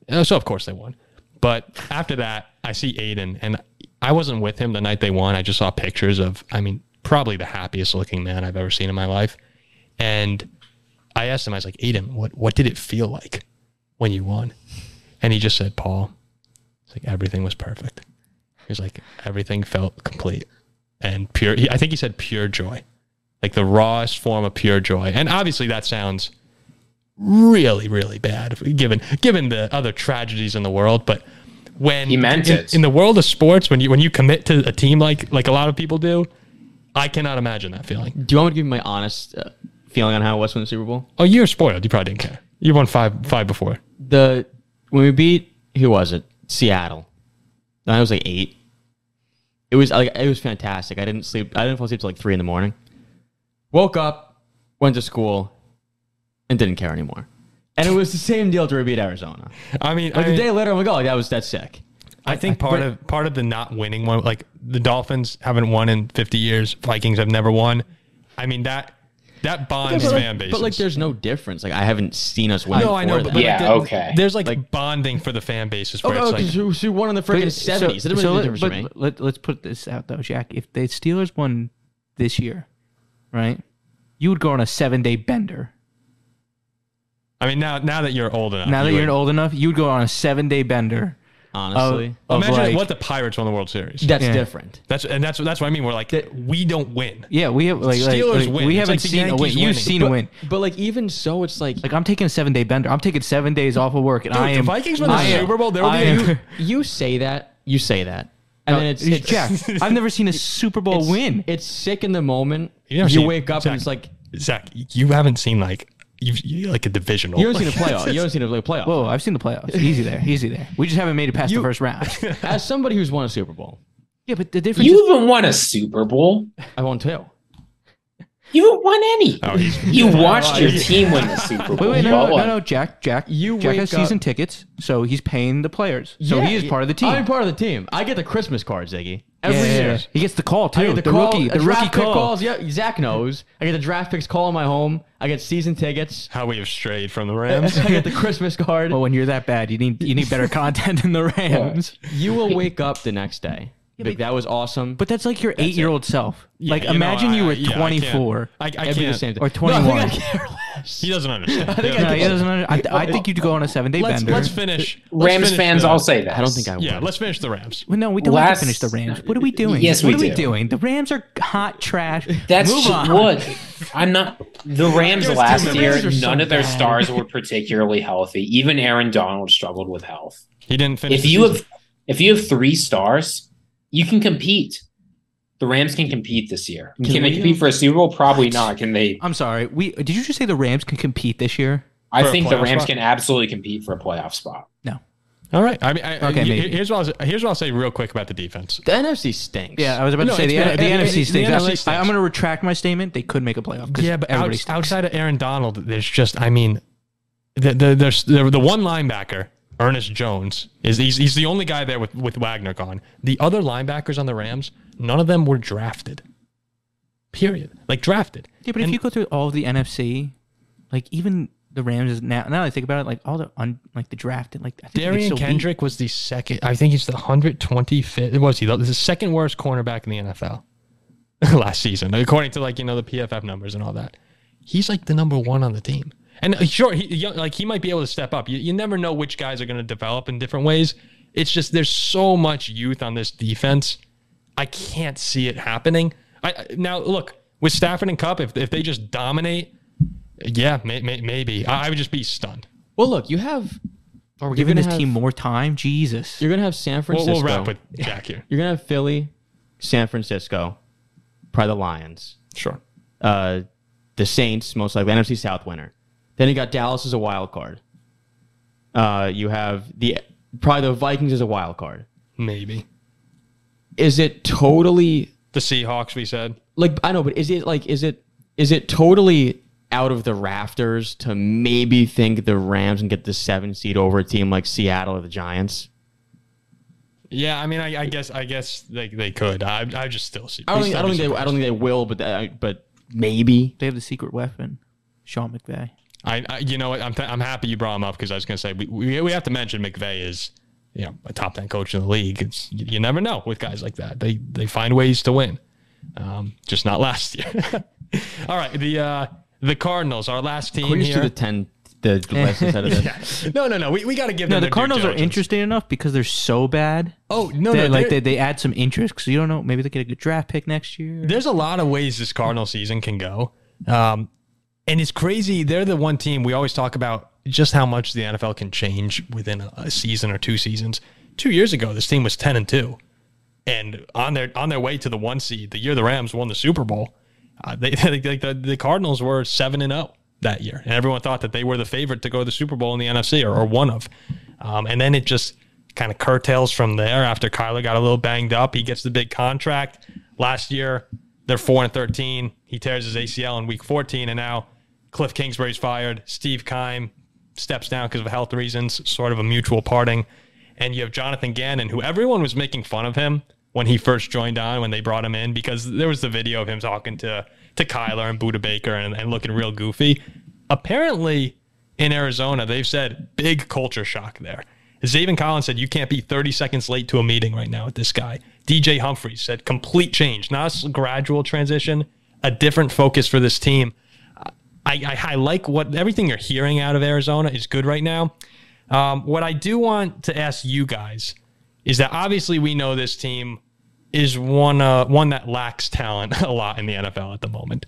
Uh, So of course they won, but after that, I see Aiden, and I wasn't with him the night they won. I just saw pictures of, I mean, probably the happiest looking man I've ever seen in my life, and I asked him, I was like, Aiden, what what did it feel like when you won? And he just said, Paul, it's like everything was perfect. He was like, everything felt complete and pure. I think he said pure joy, like the rawest form of pure joy. And obviously that sounds really, really bad given given the other tragedies in the world. But when He meant in, it. in the world of sports, when you when you commit to a team like like a lot of people do, I cannot imagine that feeling. do you want me to give you my honest uh, feeling on how it was from the Super Bowl? Oh, you're spoiled. You probably didn't care. You won five five before. The when we beat who was it? Seattle. I was like eight. It was like it was fantastic. I didn't sleep. I didn't fall asleep till like three in the morning. Woke up, went to school, and didn't care anymore. And it was the same deal to beat Arizona. I mean, Like I, a day later, I'm like, oh, that was that's sick. I think part of part of the not winning one, like the Dolphins haven't won in 50 years. Vikings have never won. I mean that that bonds but, like, fan bases. but like, there's no difference. Like, I haven't seen us win. no, I know, but, but, Yeah, like, there- okay. There's like, Like- bonding for the fan bases where Oh, it's oh, like 'cause who, who won in the freaking seventies? So, It doesn't so make let, but to me. let, let's put this out though, Jack. If the Steelers won this year, right, you would go on a seven day bender. I mean now now that you're old enough. Now that you you're would- old enough, you would go on a seven day bender. Honestly, of imagine like- what the Pirates won the World Series. that's Yeah. different. That's and that's that's what I mean. We're like we don't win. Yeah, we have like, like- Steelers like, win. we It's haven't like the seen a win. Yankees You've winning. seen a win. But like, even so, it's like Like I'm taking a seven day bender. I'm taking seven days off of work, and Dude, I the am. Vikings win the I am- Super Bowl, there will I be a- am- you say that, you say that, and then it's, it's Jack. I've never seen a Super Bowl it's- win. It's sick in the moment. You You, never seen- wake up Zach, and it's like Zach, you haven't seen like you you like a divisional. you haven't seen a playoff. You haven't seen a playoff. Whoa, I've seen the playoffs. Easy there, easy there. We just haven't made it past You- the first round. As somebody who's won a Super Bowl, yeah, but the difference. is, You haven't won a Super Bowl. I won two. You haven't won any. Oh, he's- You watched Oh, your he's- team win the Super Bowl. Wait, wait, no, no, no, no, Jack, Jack. You Jack has wake up- season tickets, so he's paying the players. So he is part of the team. I'm part of the team. I get the Christmas cards, Ziggy. Every Yeah, yeah, year. He gets the call too. I get the, call- rookie, the draft rookie pick call. calls. Yeah, Zach knows. I get the draft picks call in my home. I get season tickets. how we have strayed from the Rams. I get the Christmas card. Well, when you're that bad, you need you need better content than the Rams. You will wake up the next day. Like, that was awesome. But that's like your eight year old self. Yeah, like you know, imagine you I- were yeah, I can't- 24 I, I It'd be the can't. same thing. or No, I 21. think I care less. He doesn't understand. think Yeah. I no, he doesn't under, I, I think you'd go on a seven day let's bender. let's finish. let's Rams finish fans the- all say that. I don't think I would. Yeah, let's finish the Rams. Well, no, we don't Last- have to finish the Rams. What are we doing? Yes, what we are we do. doing? The Rams are hot trash. That's Move ju- on. what I'm not. The Rams Give us two last minutes. year, Rams are so none of their bad. stars were particularly healthy. Even Aaron Donald struggled with health. He didn't finish. If the you season. have, if you have three stars, you can compete. The Rams can compete this year. Can, Can they compete um, for a Super Bowl? Probably not. Can they? I'm sorry. We did you just say the Rams can compete this year? I think the Rams spot? can absolutely compete for a playoff spot. No. all right. I mean, I, Okay, he- here's what I'll, here's what I'll say real quick about the defense. The NFC stinks. Yeah, I was about No, to say the, it's been- the it- it- NFC the stinks. NFC I- stinks. I'm going to retract my statement. They could make a playoff. Yeah, but everybody outs- stinks. outside of Aaron Donald, there's just, I mean, the the there's the, the one linebacker, Ernest Jones, is he's, he's the only guy there with with Wagner gone. The other linebackers on the Rams, none of them were drafted. Period. Like drafted. Yeah, but if you go through all of the NFC, like even the Rams is now. Now that I think about it, like all the un, like the drafted, like I think Derion so weak. Kendrick was the second. I think he's the 125th. Was he? The the second worst cornerback in the NFL last season, according to like you know the PFF numbers and all that. He's like the number one on the team. And uh, sure, he, young- like he might be able to step up. You, you never know which guys are going to develop in different ways. It's just there's so much youth on this defense. I can't see it happening. I I- now look with Stafford and Kupp. If if they just dominate, yeah, may, may, maybe I, I would just be stunned. Well, look, you have Are we giving this have- team more time? Jesus. you're gonna have San We'll, Francisco. we'll wrap with Jack here. You're gonna have Philly, San Francisco, probably the Lions, Sure. uh, the Saints, most likely NFC South winner. Then you got Dallas as a wild card. Uh, you have the probably the Vikings as a wild card. Maybe Is it totally the Seahawks. We said like I know, but is it like is it is it totally out of the rafters to maybe think the Rams and get the seven seed over a team like Seattle or the Giants? Yeah, I mean, I, I guess I guess they, they could. I I just still see. I don't think I don't think they I don't think they will, but uh, but maybe. They have the secret weapon, Sean McVay. I, I you know what I'm th- I'm happy you brought him up because I was going to say we, we we have to mention McVay is you know a top ten coach in the league. It's you, you never know with guys like that. They they find ways to win. Um, just not last year. All right, the uh, the Cardinals, our last team Can we just do here. the ten the, the list instead of Yeah. No, no, no. We, we got to give No, them the Cardinals are interesting enough because they're so bad. Oh no, They- no, like they, they add some interest because you don't know. Maybe they get a good draft pick next year. there's a lot of ways this Cardinal season can go. Um, and it's crazy. They're the one team we always talk about just how much the NFL can change within a, season or two seasons. Two years ago, this team was ten and two, and on their on their way to the one seed. The year the Rams won the Super Bowl, uh, they like the, the Cardinals were seven and zero that year, and everyone thought that they were the favorite to go to the Super Bowl in the NFC or, or one of. Um, and then it just kind of curtails from there after Kyler got a little banged up. He gets the big contract last year. They're four and thirteen. He tears his ACL in week fourteen, and now Cliff Kingsbury's fired. Steve Keim steps down because of health reasons, sort of a mutual parting. And you have Jonathan Gannon, who everyone was making fun of him when he first joined on when they brought him in because there was the video of him talking to to Kyler and Budda Baker and, and looking real goofy. Apparently, in Arizona, they've said big culture shock there. Zaven Collins said you can't be 30 seconds late to a meeting right now with this guy. DJ Humphries said complete change, not a gradual transition, a different focus for this team. I, I, I like what everything you're hearing out of Arizona is good right now. Um, what I do want to ask you guys is that obviously we know this team is one uh, one that lacks talent a lot in the NFL at the moment.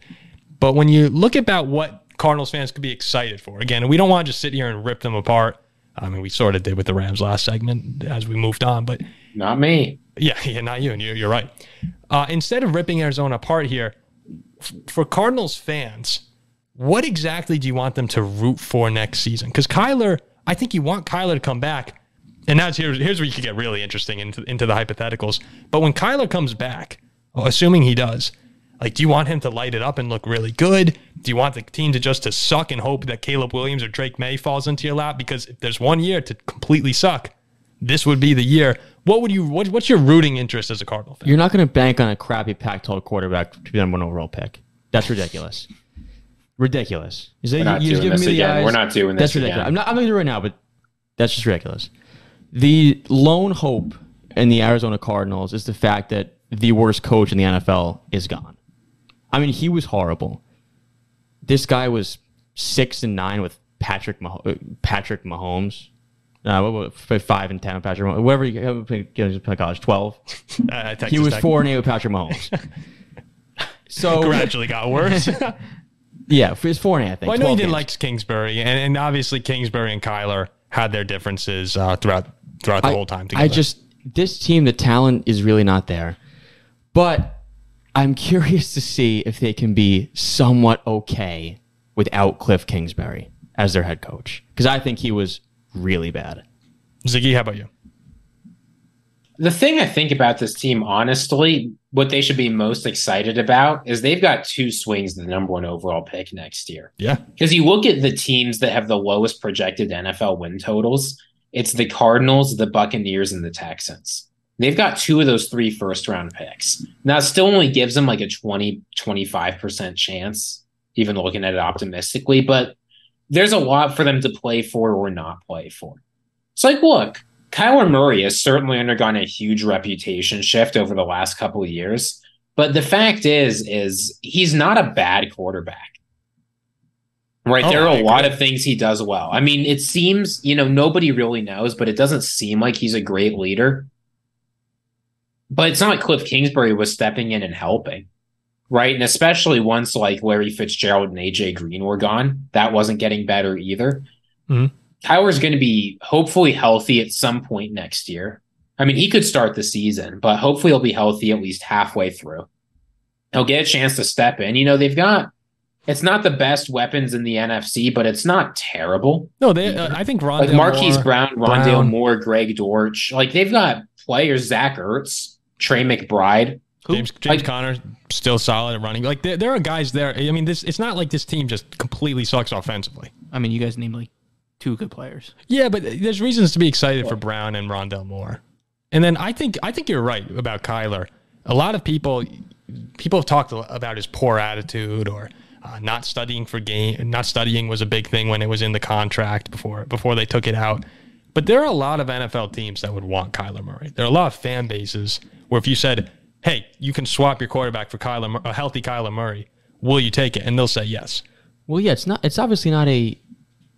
But when you look about what Cardinals fans could be excited for, again, we don't want to just sit here and rip them apart. I mean, we sort of did with the Rams last segment as we moved on, but Not me. yeah, yeah, not you, and you're, you're right. Uh, instead of ripping Arizona apart here, f- for Cardinals fans, what exactly do you want them to root for next season? Because Kyler, I think you want Kyler to come back, and now here's here's where you can get really interesting into into the hypotheticals. But when Kyler comes back, well, assuming he does, like, do you want him to light it up and look really good? Do you want the team to just to suck and hope that Caleb Williams or Drake Maye falls into your lap? Because if there's one year to completely suck, this would be the year. What would you? What, what's your rooting interest as a Cardinal fan? You're not going to bank on a crappy Pac-12 quarterback to be number one overall pick. That's ridiculous. Ridiculous. Is that We're you- you're doing giving me the again. eyes? We're not doing That's ridiculous. again. I'm not. I'm not doing it right now, but that's just ridiculous. The lone hope in the Arizona Cardinals is the fact that the worst coach in the NFL is gone. I mean, he was horrible. This guy was six and nine with Patrick Mah- uh, Patrick Mahomes. Uh, what, what, five and ten with Patrick Mahomes. Whatever you play college, twelve. Uh, He was Tech four and eight with Patrick Mahomes. so gradually got worse. yeah, it's four and. I think. well, I know you 12 didn't games. like Kingsbury, and, and obviously Kingsbury and Kyler had their differences uh, throughout throughout the I- whole time together. I just this team, the talent is really not there, but I'm curious to see if they can be somewhat okay without Cliff Kingsbury as their head coach because I think he was really bad. Ziggy, how about you? The thing I think about this team, honestly, what they should be most excited about is they've got two swings the number one overall pick next year. Yeah, Because you look at the teams that have the lowest projected NFL win totals, it's the Cardinals, the Buccaneers, and the Texans. They've got two of those three first round picks. Now, it still only gives them like a 20, 25% chance, even looking at it optimistically, but there's a lot for them to play for or not play for. It's like, look, Kyler Murray has certainly undergone a huge reputation shift over the last couple of years, but the fact is, is he's not a bad quarterback Right. Oh, there are a lot of things he does well. I mean, it seems, you know, nobody really knows, but it doesn't seem like he's a great leader. But it's not like Cliff Kingsbury was stepping in and helping. Right. And especially once like Larry Fitzgerald and AJ Green were gone, that wasn't getting better either. Mhm. Kyler's going to be hopefully healthy at some point next year. I mean, he could start the season, but hopefully he'll be healthy at least halfway through. He'll get a chance to step in. You know, they've got it's not the best weapons in the NFC, but it's not terrible. No, they. Uh, I think Rondale Like Marquise Moore- Brown, Rondale Brown. Moore, Greg Dortch. Like they've got players, Zach Ertz, Trey McBride. James James Like- Conner still solid at running. Like there, there are guys there. I mean, this it's not like this team just completely sucks offensively. I mean, you guys named like two good players. Yeah, but there's reasons to be excited for Brown and Rondale Moore. And then I think I think you're right about Kyler. A lot of people people have talked about his poor attitude or uh, not studying for game. Not studying was a big thing when it was in the contract before before they took it out. But there are a lot of NFL teams that would want Kyler Murray. There are a lot of fan bases where if you said, "Hey, you can swap your quarterback for Kyler, a healthy Kyler Murray," will you take it? And they'll say yes. Well, yeah, it's not. It's obviously not a.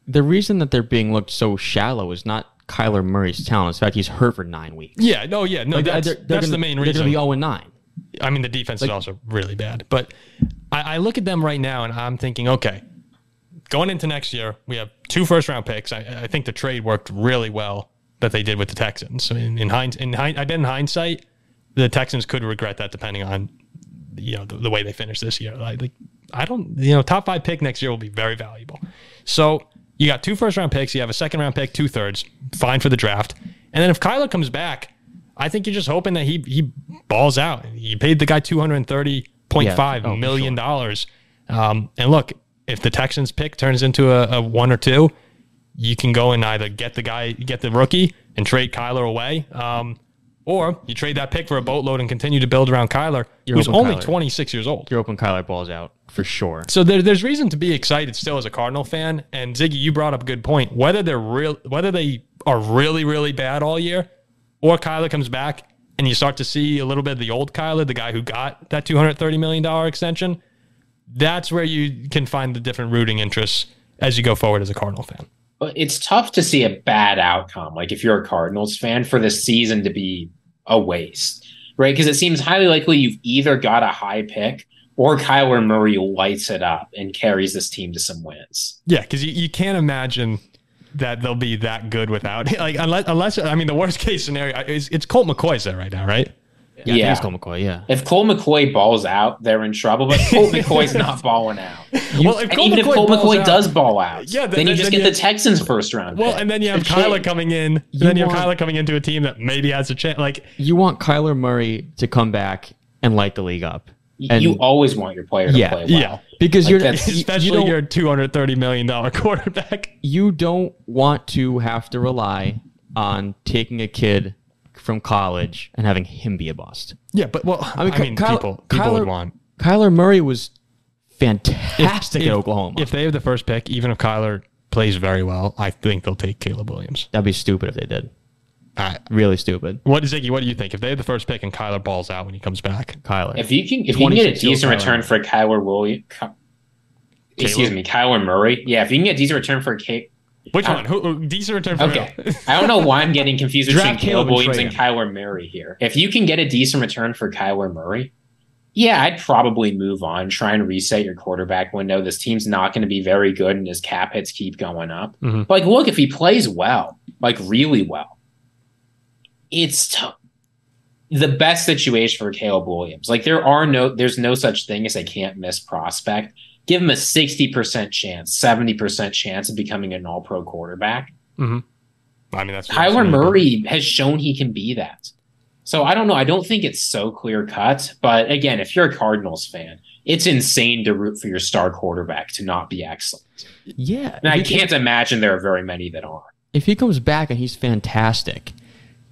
The reason that they're being looked so shallow is not Kyler Murray's talent. In fact he's hurt for nine weeks. Yeah, no, yeah, no. Like, that's they're- they're that's gonna- the main They're reason. going to be zero and nine. I mean, the defense is also really bad. But I, I look at them right now and I'm thinking, okay, going into next year, we have two first round picks. I, I think the trade worked really well that they did with the Texans. So in, in, hind, in hind, I bet in hindsight, the Texans could regret that depending on you know the, the way they finish this year. Like, like, I don't, you know, top five pick next year will be very valuable. So you got two first round picks. You have a second round pick, two thirds, fine for the draft. And then if Kyler comes back, I think you're just hoping that he he balls out. He paid the guy two hundred and thirty point Yeah. five Oh, million dollars. Um, and look, if the Texans pick turns into a, a one or two, you can go and either get the guy, get the rookie, and trade Kyler away, um, or you trade that pick for a boatload and continue to build around Kyler, You're who's only Kyler- 26 years old. You're hoping Kyler balls out for sure. So there, there's reason to be excited still as a Cardinal fan. And Ziggy, you brought up a good point. Whether they're real, whether they are really, really bad all year, or Kyler comes back and you start to see a little bit of the old Kyler, the guy who got that 230 million dollar extension. That's where you can find the different rooting interests as you go forward as a Cardinal fan. It's tough to see a bad outcome. Like if you're a Cardinals fan, for the season to be a waste, right? Because it seems highly likely you've either got a high pick or Kyler Murray lights it up and carries this team to some wins. Yeah, because you, you can't imagine that they'll be that good without like unless unless I mean the worst case scenario is it's Colt McCoy's there right now, right? Yeah, Yeah. I think it's Colt McCoy. Yeah. If Colt McCoy balls out, they're in trouble. But Colt McCoy's not balling out. well, if And even if Colt balls McCoy out- does ball out, Yeah, then, then- you just then get you- the Texans first round. Well, pick. and then you have It's Kyler shame. coming in. and You then you have want- Kyler coming into a team that maybe has a chance. Like, You want Kyler Murray to come back and light the league up. And you always want your player to Yeah, play well. yeah, because Like you're especially you don't, your two hundred thirty million dollar quarterback. you don't want to have to rely on taking a kid from college and having him be a bust. Yeah, but well, I mean, I mean, Ky- Kyler- people people Kyler- would want Kyler Murray was fantastic If- at Oklahoma. If they have the first pick, even if Kyler plays very well, I think they'll take Caleb Williams. That'd be stupid if they did. I, Really stupid. what Ziggy? What do you think? If they have the first pick and Kyler balls out when he comes back, Kyler. If you can, if you can get a 26 year decent Kyler return for Kyler Williams, excuse me, Kyler Murray. Yeah, if you can get a decent return for K. which Uh, one? Who, who decent return for Okay. I don't know why I'm getting confused between Caleb and Williams and him. Kyler Murray here. If you can get a decent return for Kyler Murray, yeah, I'd probably move on, try and reset your quarterback window. This team's not going to be very good, and his cap hits keep going up. Mhm. Like, look, if he plays well, like really well, it's t- the best situation for Caleb Williams. Like, there are no, there's no such thing as a can't miss prospect. Give him a sixty percent chance, seventy percent chance of becoming an All Pro quarterback. I mean, that's Kyler Murray has shown he can be that. So I don't know. I don't think it's so clear cut. But again, if you're a Cardinals fan, it's insane to root for your star quarterback to not be excellent. yeah. And I if he- can't imagine there are very many that are. If he comes back and he's fantastic,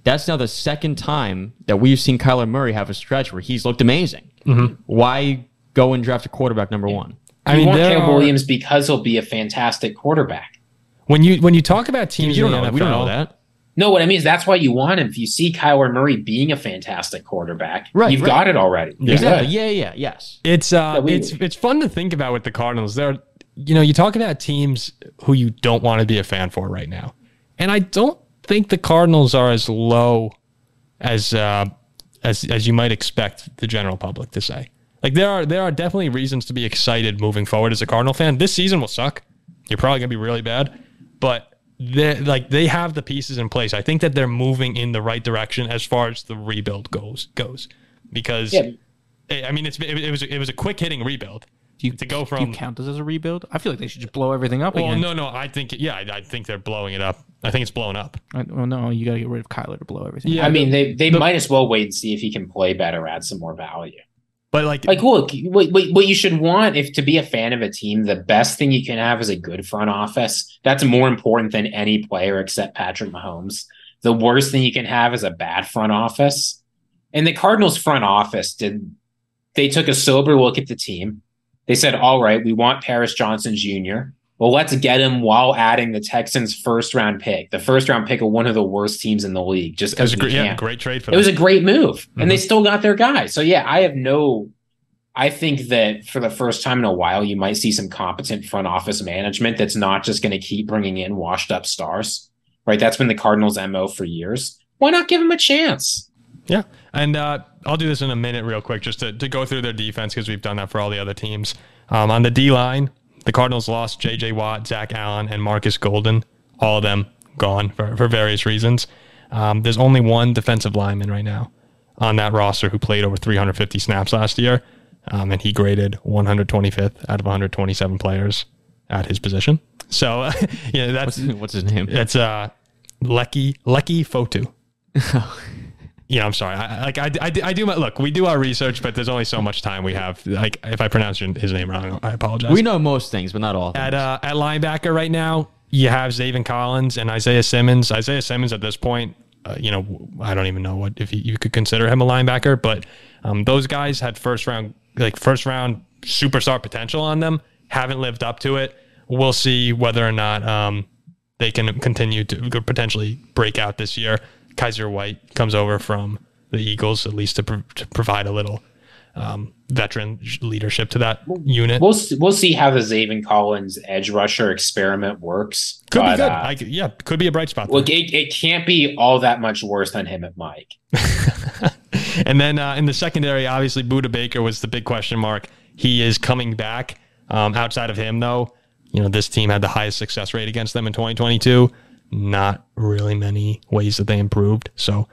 that's now the second time that we've seen Kyler Murray have a stretch where he's looked amazing. Mhm. Why go and draft a quarterback number one? I mean, want there Caleb are- Williams because he'll be a fantastic quarterback. when you when you talk about teams You don't know. NFL, We don't know that. No, what I mean is that's why you want him. If you see Kyler Murray being a fantastic quarterback, Right, you've right. got it already. You're Exactly. Yeah, yeah, yes. It's uh, Yeah, we- it's it's fun to think about with the Cardinals. They're you know, you talk about teams who you don't want to be a fan for right now, and I don't think the Cardinals are as low as uh, as as you might expect the general public to say. Like there are there are definitely reasons to be excited moving forward as a Cardinal fan. This season will suck. You're probably gonna be really bad, but they like they have the pieces in place. I think that they're moving in the right direction as far as the rebuild goes goes because. Yeah. I mean, it's it, it was it was a quick hitting rebuild Do you, to go do from you count this as a rebuild? I feel like they should just blow everything up well, again. no, no. I think, yeah, I, I think they're blowing it up. I think it's blown up. I, well, no, you got to get rid of Kyler to blow everything. Yeah, I mean, they they might as well wait and see if he can play better, add some more value. But like, Like, look, what, what, you should want if to be a fan of a team, the best thing you can have is a good front office. That's more important than any player except Patrick Mahomes. The worst thing you can have is a bad front office. And the Cardinals front office did they took a sober look at the team. They said, all right, we want Paris Johnson Jr. Well, let's get him while adding the Texans' first round pick, the first round pick of one of the worst teams in the league, just because great, yeah, great trade for It them. was a great move, and Mm-hmm. they still got their guy. So yeah, I have no. I think that for the first time in a while, you might see some competent front office management that's not just going to keep bringing in washed up stars. Right, that's been the Cardinals' mo for years. Why not give them a chance? Yeah. And uh, I'll do this in a minute, real quick, just to, to go through their defense because we've done that for all the other teams. Um, on the D line, the Cardinals lost J.J. Watt, Zach Allen, and Marcus Golden. All of them gone for, for various reasons. Um, there's only one defensive lineman right now on that roster who played over 350 snaps last year, um, and he graded 125th out of 127 players at his position. So, yeah, that's What's, what's his name? it's uh, Leki Leki Fotu. Yeah, I'm sorry. I, like I, I, I do my look. We do our research, but there's only so much time we have. Like if I pronounce his name wrong, I apologize. We know most things, but not all. at uh, at linebacker right now, you have Zaven Collins and Isaiah Simmons. Isaiah Simmons at this point, uh, you know, I don't even know what if you, you could consider him a linebacker, but um, those guys had first round like first round superstar potential on them. Haven't lived up to it. We'll see whether or not um, they can continue to potentially break out this year. Kyzir White comes over from the Eagles at least to, pro- to provide a little um, veteran leadership to that unit. We'll see, we'll see how the Zaven Collins edge rusher experiment works. Could be good. uh, I, yeah, could be a bright spot. look, it, it can't be all that much worse than him at Mike. and then uh, in the secondary, obviously Budda Baker was the big question mark. He is coming back. Um, outside of him, though, you know this team had the highest success rate against them in 2022. Not really many ways that they improved. So,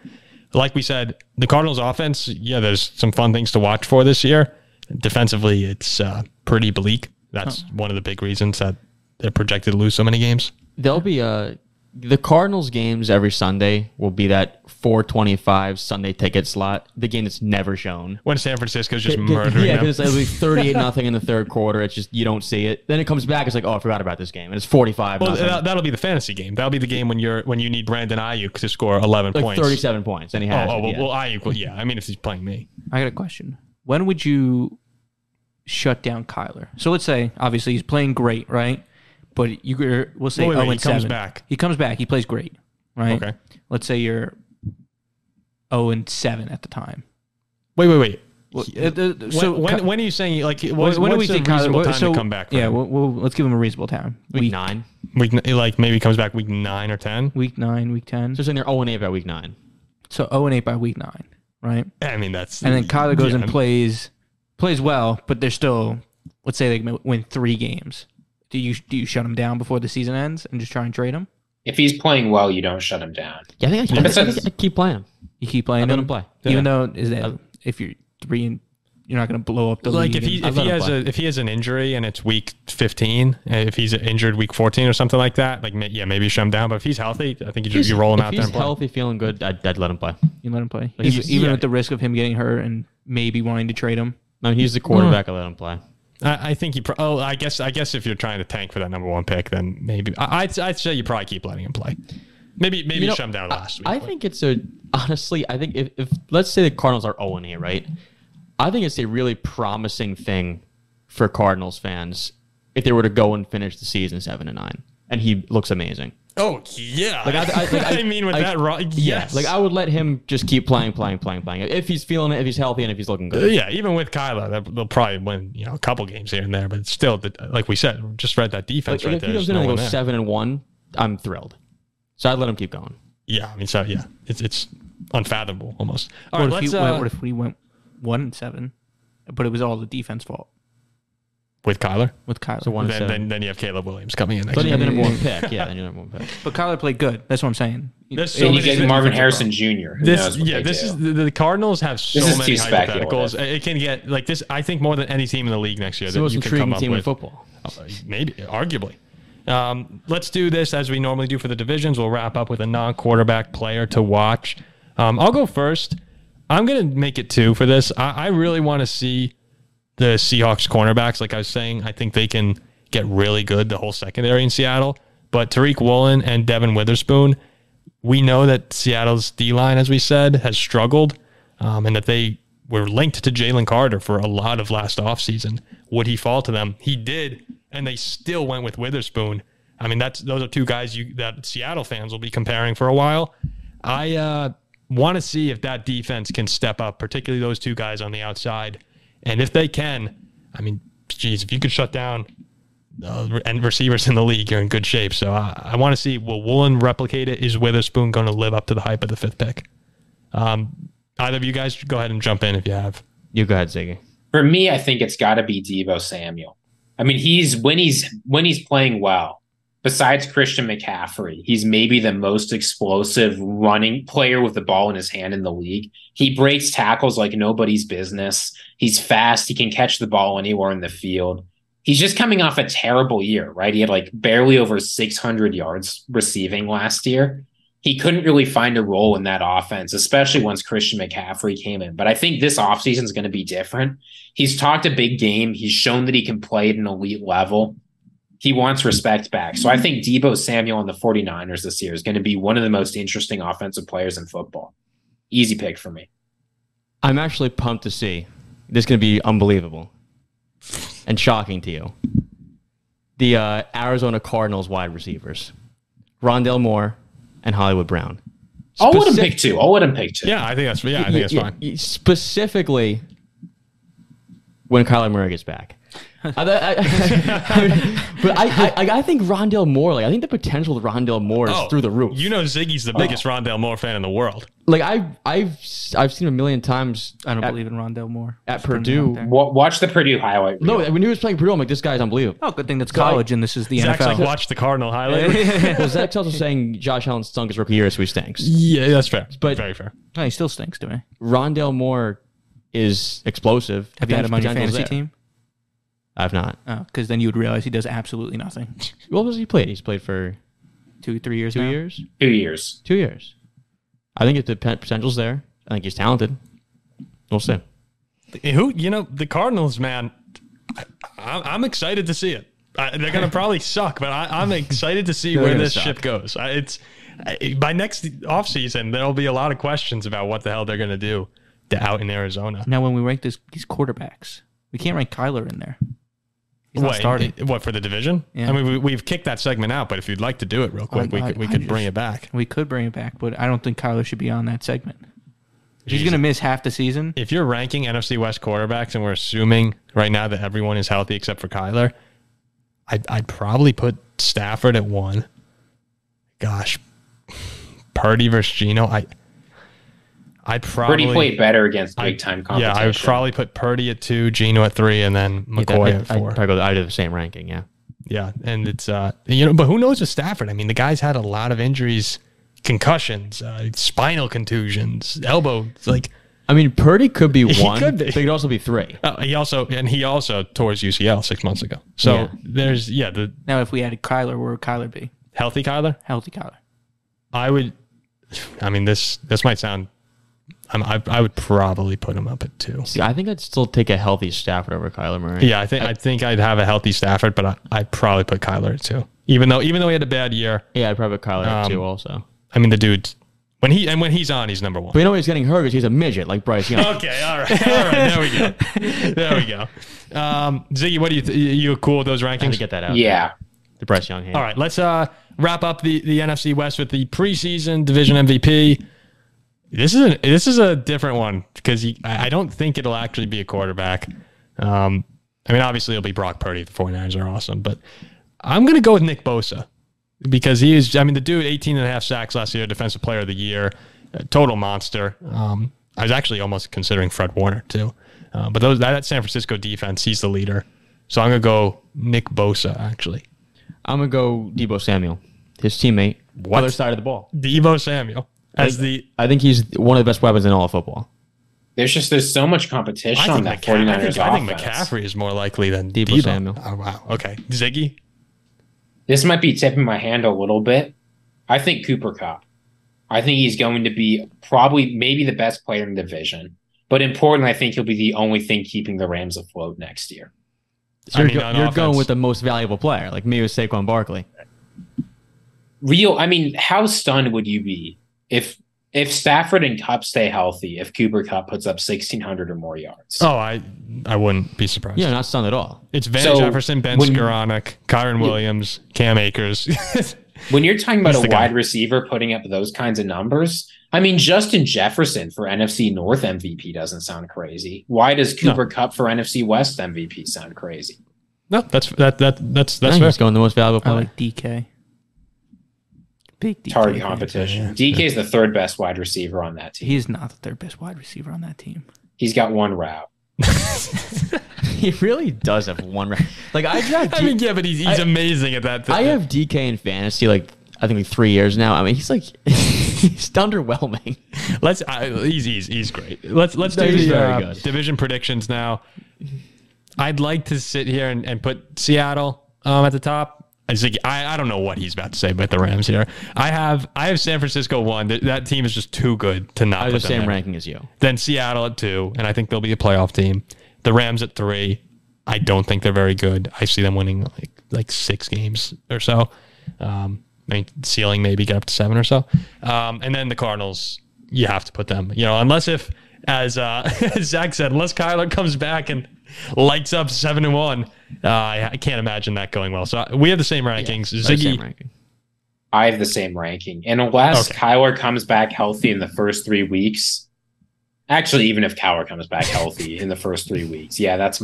like we said, the Cardinals' offense, yeah, there's some fun things to watch for this year. Defensively, it's uh, pretty bleak. That's one of the big reasons that they're projected to lose so many games. There'll be uh the Cardinals games every Sunday will be that 425 Sunday ticket slot. The game that's never shown. When San Francisco's just murdering yeah, because it'll be 38 nothing in the third quarter. It's just you don't see it. Then it comes back. It's like, oh, I forgot about this game, and it's 45 Well, nothing. that, that'll be the fantasy game. That'll be the game when you're when you need Brandon Aiyuk to score 11 like points. 37 points, and he Oh, has. oh it, well, yeah. well, Aiyuk. Well, yeah. I mean, if he's playing me, I got a question. When would you shut down Kyler? So let's say, obviously, he's playing great, right? But you we'll say, Wait, wait, oh, he and comes seven. back. He comes back. He plays great, right? Okay. Let's say you're zero and seven at the time. wait, wait, wait. Well, He- uh, uh, when, so when, Ky- when are you saying like when, what's, when do we what's a think Kyler? reasonable what- time so, to come back? for Yeah, him? we'll, we'll, let's give him a reasonable time. week, week nine. week like maybe comes back week nine or ten. week nine, week ten. So saying they're 0 and 8 by week nine. So zero and eight by week nine, right? I mean that's And then Kyler goes yeah, and plays plays well, but they're still let's say they win three games. Do you do you shut him down before the season ends and just try and trade him? If he's playing well, you don't shut him down. Yeah, I think I, I, But think since- I keep playing. Him. You keep playing I let him, him play. even though is that if you're three and you're not going to blow up the Like league. if he if he has play. a if he has an injury and it's week fifteen, uh, if he's injured week fourteen or something like that, like yeah, maybe you shut him down. But if he's healthy, I think you just you roll him out there and play. If he's healthy, feeling good, I'd, I'd let him play. you let him play, Like, even, he's- even yeah. with the risk of him getting hurt and maybe wanting to trade him. no he's the quarterback. I let him play. I, I think you. Pro- oh, I guess. I guess if you're trying to tank for that number one pick, then maybe I, I'd, I'd say you probably keep letting him play. Maybe maybe You know, shut him down last week. I but- think it's a honestly. I think if, if let's say the Cardinals are zero and eight, right? I think it's a really promising thing for Cardinals fans if they were to go and finish the season seven and nine, and he looks amazing. Oh yeah. Like, I- I- like, I- I mean, with I- that, ro- yes. Yeah, like I would let him just keep playing, playing, playing, playing. If he's feeling it, if he's healthy, and if he's looking good. yeah, even with Kyler, they'll- they'll probably win, you know, a couple games here and there. But still, the, like we said, just read that defense Like, right if there. he There's goes in no and goes seven and one, I'm thrilled. So I'd let him keep going. Yeah, I mean, so yeah, it's it's unfathomable almost. All What right, if, let's he, uh, what if we went one and seven, but it was all the defense fault with Kyler. with Kyler? So one and Then, seven. then then you have Caleb Williams coming in next But you year. have the number one pick. Yeah, then you have the number one pick. but Kyler played good. That's what I'm saying. There's so and many you get different Marvin Harrison Jr. Who This what yeah, they this do. is the, the Cardinals have so This is many too hypotheticals. speculative. It can get like this. I think more than any team in the league next year It's the that most you can come intriguing up team in with. football. Uh, Maybe, arguably. Um, let's do this as we normally do for the divisions. We'll wrap up with a non-quarterback player to watch. Um, I'll go first. I'm going to make it two for this. I, I really want to see the Seahawks cornerbacks. Like I was saying, I think they can get really good, the whole secondary in Seattle. But Tariq Woolen and Devon Witherspoon, we know that Seattle's D line, as we said, has struggled um, and that they were linked to Jalen Carter for a lot of last offseason. Would he fall to them? He did, and they still went with Witherspoon. I mean, that's those are two guys you that Seattle fans will be comparing for a while. I uh, want to see if that defense can step up, particularly those two guys on the outside. And if they can, I mean, geez, if you could shut down uh, and receivers in the league, you're in good shape. So uh, I want to see will Woolen replicate it? Is Witherspoon going to live up to the hype of the fifth pick? Um, either of you guys go ahead and jump in if you have. You go ahead, Ziggy. For me, I think it's got to be Deebo Samuel. I mean, he's when he's when he's playing well. Besides Christian McCaffrey, he's maybe the most explosive running player with the ball in his hand in the league. He breaks tackles like nobody's business. He's fast. He can catch the ball anywhere in the field. He's just coming off a terrible year, right? He had like barely over 600 yards receiving last year. He couldn't really find a role in that offense, especially once Christian McCaffrey came in. But I think this offseason is going to be different. He's talked a big game. He's shown that he can play at an elite level. He wants respect back. So I think Deebo Samuel and the 49ers this year is going to be one of the most interesting offensive players in football. Easy pick for me. I'm actually pumped to see. This is going to be unbelievable and shocking to you. The uh, Arizona Cardinals wide receivers, Rondale Moore and Hollywood Brown. I'll let him pick two. I'll let him pick two. Yeah, I think that's yeah, I think that's Yeah, fine. Specifically, when Kyler Murray gets back. I, I, I- but I, I, I think Rondale Moore, like I think the potential of Rondale Moore is oh, through the roof. Oh, You know, Ziggy's the biggest Rondale Moore fan in the world. like I, I've, I've seen him a million times. I don't at, believe in Rondale Moore. at Just putting it Purdue. out there. Wa- Watch the Purdue highlight. No, when he was playing Purdue, I'm like, this guy's unbelievable. Oh, good thing that's So I- college and this is the Zach's NFL. like, watch the Cardinal highlight. well, Zach's also saying Josh Allen stunk his rookie year, so he stinks. yeah, that's fair. But- very fair. No, he still stinks to me. Rondell Moore is explosive. Have you had him on your fantasy there. team? I've not. Oh, because then you would realize he does absolutely nothing. What was he played? He's played for Two, three years two now? years. Two years. Two years. I think if the potential's there, I think he's talented. We'll see. Who you know the Cardinals, man. I, I, I'm excited to see it. I, they're gonna probably suck, but I, I'm excited to see where this suck. ship goes. I, it's I, by next offseason, there'll be a lot of questions about what the hell they're gonna do to out in Arizona. Now, when we rank this, these quarterbacks, we can't rank Kyler in there. He's not What, starting. What for the division? Yeah. I mean, we, we've kicked that segment out, but if you'd like to do it real quick, I- we I- could, we I could bring it back. We could bring it back, but I don't think Kyler should be on that segment. He's going to miss half the season, If you're ranking NFC West quarterbacks, and we're assuming right now that everyone is healthy except for Kyler, I'd, I'd probably put Stafford at one. Gosh, Purdy versus Geno. I, I'd probably Purdy played better against big time competition. Yeah. I would probably put Purdy at two, Geno at three, and then McCoy I'd, at I'd four. probably go. I'd do the same ranking. Yeah. Yeah, and it's uh you know, but who knows with Stafford? I mean, the guy's had a lot of injuries, concussions, uh, spinal contusions, elbow. It's like I mean, Purdy could be He one. could be. But he could also be three. uh, he also and he also tore his UCL six months ago. So Yeah. there's yeah the now if we added Kyler, where would Kyler be? healthy Kyler. Healthy Kyler. I would. I mean this this might sound. I'm, I I would probably put him up at two. See, I think I'd still take a healthy Stafford over Kyler Murray. Yeah, I think I think I'd have a healthy Stafford, but I, I'd probably put Kyler at two. Even though even though he had a bad year, Yeah, I'd probably put Kyler at Um, two also. I mean the dude when he and when he's on, he's number one. But you know he's getting hurt because he's a midget like Bryce Young. Okay, all right, all right. There we go. There we go. Um, Ziggy, what do you th- you cool with those I had rankings? to get that out. Yeah. The Bryce Young hand. All right, let's uh wrap up the, the NFC West with the preseason division MVP. This is a, this is a different one because I I don't think it'll actually be a quarterback. Um, I mean, obviously it'll be Brock Purdy. The 49ers are awesome, but I'm going to go with Nick Bosa because he is, I mean, the dude, 18 and a half sacks last year, defensive player of the year, total monster. Um, I was actually almost considering Fred Warner too. Uh, but those that, that San Francisco defense, he's the leader. So I'm going to go Nick Bosa, actually. I'm gonna go Deebo Samuel, his teammate, What? other side of the ball. Deebo Samuel as the. I think he's one of the best weapons in all of football. There's just there's so much competition on that McCa- 49ers I, think, I think. McCaffrey is more likely than Deebo Debo, Samuel. Oh, wow. Okay. Ziggy? This might be tipping my hand a little bit. I think Cooper Kupp. I think he's going to be probably maybe the best player in the division. But importantly, I think he'll be the only thing keeping the Rams afloat next year. So you're, mean, go- you're going with the most valuable player, like me with Saquon Barkley. Real, I mean, how stunned would you be if if Stafford and Kupp stay healthy? If Cooper Kupp puts up sixteen hundred or more yards? Oh, I I wouldn't be surprised. Yeah, not stunned at all. It's Van So, Jefferson, Ben when- Skowronek, Kyren Williams, Cam Akers. When you're talking about He's a the guy. wide receiver putting up those kinds of numbers, I mean, Justin Jefferson for NFC North MVP doesn't sound crazy. Why does No. Cooper Kupp for NFC West MVP sound crazy? no, that's that that that's that's I think fair. he's going the most valuable I player. like DK. Big DK. Target fan. competition. DK is the third best wide receiver on that team. He's not the third best wide receiver on that team. He's got one route. he really does have one. Ra- like I have, I mean, yeah, but he's, he's I- amazing at that. Thing. I have DK in fantasy like I think like three years now. I mean, he's like he's underwhelming. Let's. I, he's, he's he's great. Let's let's No, do the very uh, good. division predictions now. I'd like to sit here and, and put Seattle um, at the top. I, think, I I don't know what he's about to say about the Rams here. I have I have San Francisco one. That, that team is just too good to not I have put the same ranking as you. Then Seattle at two, and I think they'll be a playoff team. The Rams at three. I don't think they're very good. I see them winning like like six games or so. Um, I mean, ceiling maybe get up to seven or so. Um, and then the Cardinals, you have to put them. You know, unless if as uh, as Zach said, unless Kyler comes back and lights up seven and one, uh, I, I can't imagine that going well. So we have the same rankings. I have the same Ziggy, ranking. I have the same ranking. And unless Okay. Kyler comes back healthy in the first three weeks, actually, even if Kyler comes back healthy in the first three weeks, yeah, that's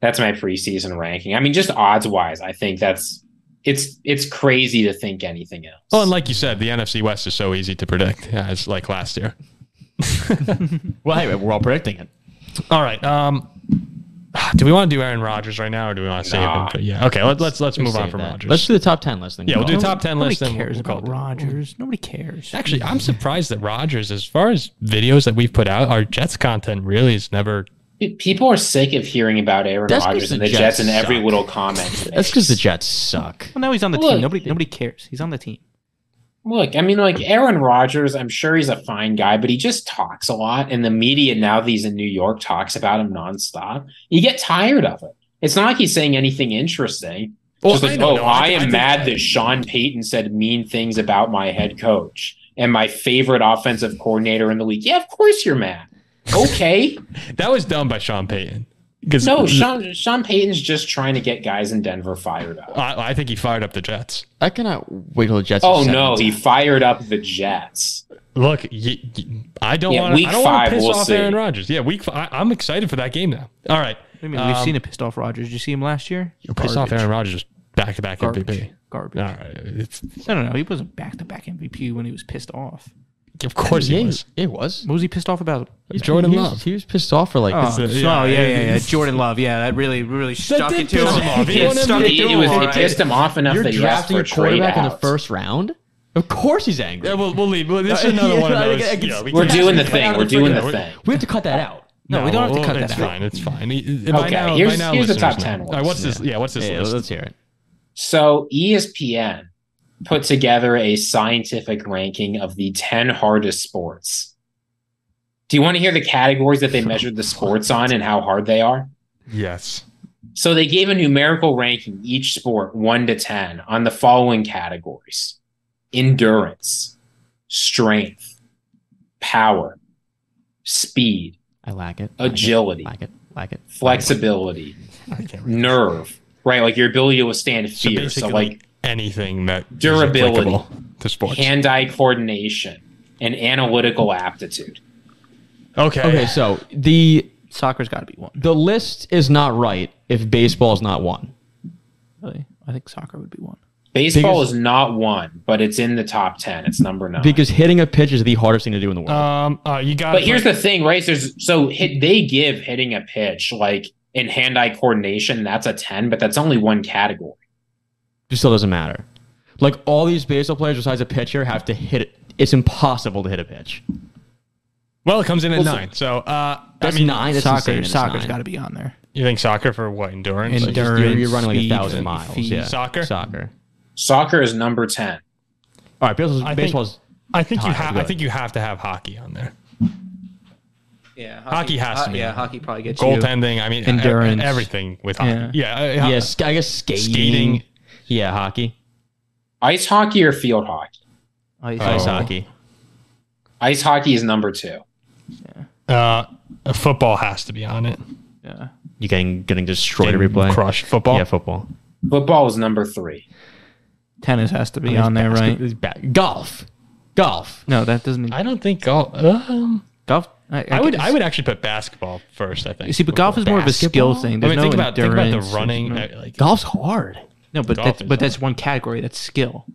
that's my preseason ranking. I mean, just odds wise, I think that's it's it's crazy to think anything else. well, and like you said, the NFC West is so easy to predict, as like last year. Well, hey, we're all predicting it. All right. Um, do we want to do Aaron Rodgers right now, or do we want to save Nah. him? For, yeah. Okay. Let, let's let's move on from that. Rodgers. Let's do the top ten list. Then. yeah, we'll do Call top ten Nobody list. and cares we'll call about it. Rodgers. Nobody cares. Actually, I'm surprised that Rodgers, as far as videos that we've put out, our Jets content really is never. people are sick of hearing about Aaron Rodgers and the Jets Jets in every suck. little comment. That's because the. Jets suck. well, now he's on the Look, team. Nobody, nobody cares. He's on the team. Look, I mean, like Aaron Rodgers, I'm sure he's a fine guy, but he just talks a lot. And the media, now that he's in New York, talks about him nonstop. You get tired of it. It's not like he's saying anything interesting. Well, just I like, don't oh. I, I- I am think- mad that Sean Payton said mean things about my head coach and my favorite offensive coordinator in the league. Yeah, of course you're mad. Okay. That was done by Sean Payton. Because no, Sean Sean Payton's just trying to get guys in Denver fired up. I, I think he fired up the Jets. I cannot wait till the Jets. Oh no, he fired up the Jets. Look, y y I don't Yeah, want. I don't want to piss we'll off see. Aaron Rodgers. Yeah, week. Five, I, I'm excited for that game now. All right, I mean, we've Um, seen a pissed off Rodgers. Did you see him last year? piss off Aaron Rodgers back to back Garbage. MVP. Garbage. All right, it's, No, no, no. He wasn't back to back MVP when he was pissed off. Of course yeah, he was. It was. What was he pissed off about? Jordan he was- Love. He was pissed off for like. Oh, oh It's a- yeah, yeah, yeah, yeah, Jordan Love. Yeah, that really, really stuck did it to piss him. him off. He It won stuck MVP. it It, to him. was, all it right. pissed him off enough You're that he asked drafting for a a trade quarterback in the out. first round. Of course he's angry. Yeah, we'll, we'll leave. Well, This is another Yeah, one of I those. think I can- yeah, we We're can- doing the thing. We're doing the thing. we have to cut that out. No, we don't have to well, cut that it's out. fine. It's fine. He- Okay, here's- here's the top 10. All right, what's this? Yeah, what's this Yeah, list? let's hear it. So E ESPN put together a scientific ranking of the 10 hardest sports. Do you want to hear the categories that they measured the sports on and how hard they are? Yes. So they gave a numerical ranking each sport 1 to 10 on the following categories: endurance, strength, power, speed, I like it. Agility, Like it. Like it. flexibility, I can't nerve, right? Like your ability to withstand fear. So, basically, like anything that Durability. applicable to sports. Hand-eye coordination and analytical aptitude. okay. Okay, so the Soccer's got to be one. the list is not right if baseball is not one. Really, I think soccer would be one. Baseball Because- is not one, but it's in the top ten. It's number nine. Because hitting a pitch is the hardest thing to do in the world. Um. Uh, you got. But here's the thing, right? There's so hit, they give hitting a pitch like in hand-eye coordination. That's a ten, but that's only one category. It still doesn't matter. Like all these baseball players besides a pitcher have to hit it. It's impossible to hit a pitch. Well, it comes in at Well, so- nine. So, uh, That's I mean, nine. That's Soccer, insane. It's soccer's nine. got to be on there. you think soccer for what endurance? And Like, Endurance, you're, you're running like a speed, thousand miles. feet. Yeah. Soccer? Soccer. Soccer is number ten. All right. Baseball's, I think- baseball's I think you Tied, have. I ahead. think you have to have hockey on there. Yeah, Hockey has to be. Yeah, hockey probably gets you. Goaltending. I mean, e- Endurance. everything with hockey. Yeah. Yeah. Yeah. uh, yes. I guess skating. Skating. Yeah. Hockey. Ice hockey or field hockey? Ice, Ice Oh. hockey. Ice hockey is number two. Uh, football has to be on it. Yeah. You getting getting destroyed Getting every play. Crushed. Football. Yeah. Football. Football is number three. Tennis has to be on there, right? Basket- ba- Golf. Golf. No, that doesn't mean I don't think golf. Um, golf. I, I would. I would actually put basketball first. I think. You see, but golf is more of a skill Basketball? thing. I There's mean, no think about think about the running. there's uh, Like Golf's hard. No, no but Golf that's is but that's one category. That's skill,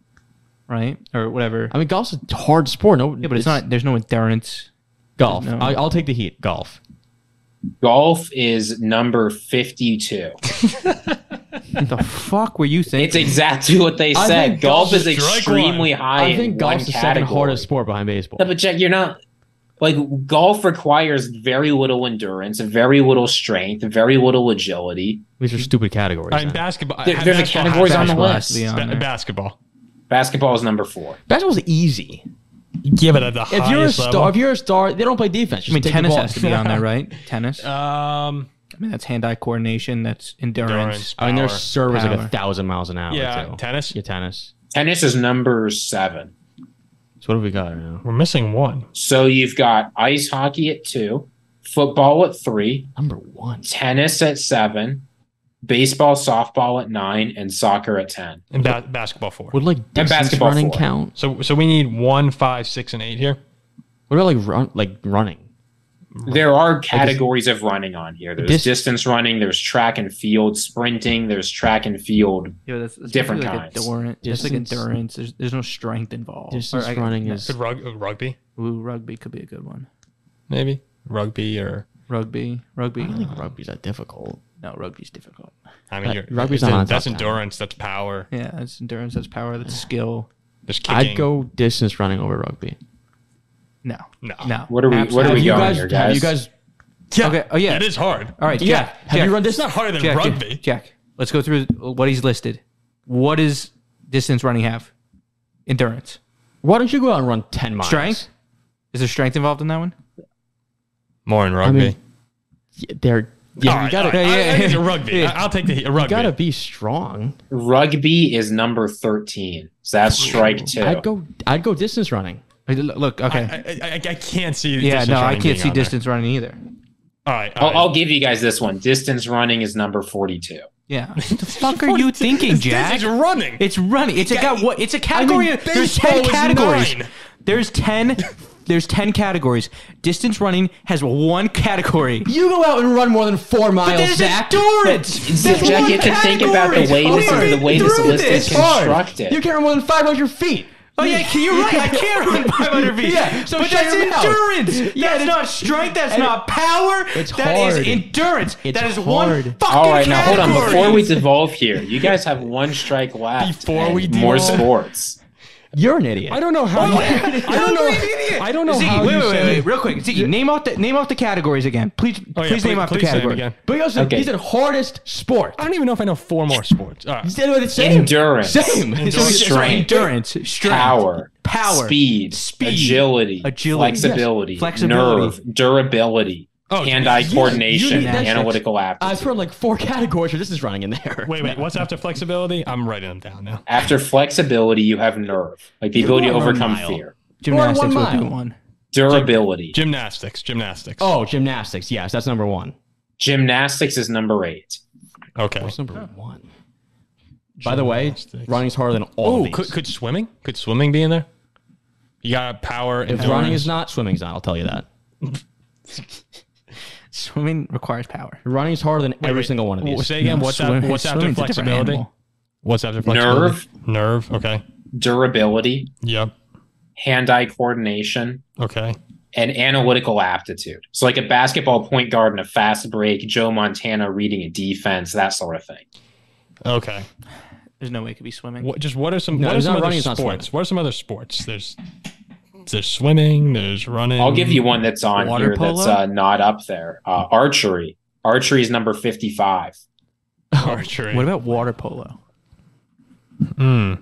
right? Or whatever. I mean, golf's a hard sport. No, yeah, but it's not. There's no endurance. golf. no- I, I'll take the heat. Golf. Golf is number fifty-two. What the fuck were you thinking? It's exactly what they I said. think Golf golf is is strike extremely high I think in one golf's the second category. hardest sport behind baseball. No, but Jack, you're not like golf requires very little endurance, very little strength, very little agility. These are stupid categories. I mean, basketball. There- there's a basketball categories on the to be- Basketball has to be list. on Ba- basketball. Basketball is number four. Basketball's easy. Give it at the If you're a highest star, level. if you're a star, they don't play defense. I mean, tennis has to be on there, right? Tennis. um. I mean, that's hand-eye coordination. That's endurance. Endurance. I mean, their power. serve is like a thousand miles an hour. Yeah, too. tennis? Yeah, tennis. Tennis is number seven. So what have we got right now? We're missing one. So you've got ice hockey at two, football at three, Number one. tennis at seven, baseball, softball at nine, and soccer at ten. And ba- basketball four. Would like distance basketball running four. count? So so we need one, five, six, and eight here. What about like run, like running? There are categories of running on here. There's Dis- distance running, there's track and field, sprinting, there's track and field. Yeah, that's, that's Different like kinds. Endurance. That's like endurance. There's there's no strength involved. Distance Or running no, is- Could rug, uh, rugby Ooh, rugby could be a good one. maybe rugby or Rugby, rugby. I don't think rugby's that difficult. No, rugby's difficult. I mean you're, rugby's not that's top ten. endurance. That's power. Yeah, that's endurance. That's power. That's skill. There's kicking. I'd go distance running over rugby. No, No. no. What are we- what are Have we you going guys? here, Have guys? you guys? Yeah. Okay, oh, yeah. It is hard. All right, Yeah. Jack. Have Jack, you run this? It's not harder than Jack, rugby. Jack, Jack, let's go through what he's listed. What does distance running have? Endurance. Why don't you go out and run ten miles? Strength? Is there strength involved in that one? More in rugby. mean, Yeah, They're yeah. All you gotta all right. Yeah, I- yeah, I yeah. a rugby. Yeah. I- I'll take the a rugby. gotta be strong. Rugby is number 13. So that's strike two. I'd go. I'd go distance running. Wait, l- Look, okay. I, I, I can't see. yeah, distance no, I can't see on there. distance running either. All right. all I'll, right. I'll give you guys this one. Distance running is number 42. Yeah. What the fuck are you thinking, It's- Jack? It's running. It's running. It's a got what? It's a category. mean, of, there's ten categories. nine. There's ten. There's ten categories. Distance running has one category. You go out and run more than four miles, There's Zach. endurance. Jack, That's you one have to think about the way this is the way this through list is this? Hard. constructed. You can't run more than five hundred feet. Oh yeah, you're right. I can't run 500 feet. Yeah, so but that's your mouth. endurance. Yeah, that's not strength. That's not power. It's That is hard. endurance. It's that is hard. one fucking All right, now hold on. Before we devolve here, you guys have one strike left. Before and we more sports. You're an idiot. I don't know how. you, I don't know. I don't know Ziggy, how wait, you wait, say- wait, wait, real quick. Ziggy, name off the name off the categories again. Please, Oh, yeah, please name off the please name category. again. But he also Okay. he said hardest sport. I don't even know if I know four more sports. All right. He said the same. Endurance. Same. Endurance. So he's- Strength. Endurance, strength, Power, power, speed, speed, agility, agility, yes. flexibility, Flexibility. nerve, durability, Oh, hand-eye you- coordination, you need that shit. analytical I've aptitude. heard like four categories. This is running in there. Wait, wait. What's after flexibility? I'm writing them down now. After flexibility, you have nerve, like the You ability to overcome mile. fear. Gymnastics one would be mile. one. Durability. Gymnastics. Gymnastics. Oh, gymnastics. Yes, that's number one. Gymnastics is number eight. okay. What's number one? By the way, Gymnastics. running's harder than all Oh, could, could swimming? Could swimming be in there? You got power. if running is not, swimming's not. I'll tell you that. Swimming requires power. Running is harder than every wait. single one of these. Say again. No, what's swim- that? What's after swimming's a different flexibility? animal. What's after flexibility? Nerve. Nerve. Okay. Durability, Yep. hand-eye coordination, Okay. and analytical aptitude. So, like a basketball point guard in a fast break, Joe Montana reading a defense, that sort of thing. Okay. There's no way it could be swimming. What? Just what are some? No, what are it's some not other running, it's not sports? swimming. What are some other sports? There's there's swimming. There's running. I'll give you one that's on Water here that's uh, not up there. Uh, archery. Archery is number 55. archery. What about water polo? Hmm.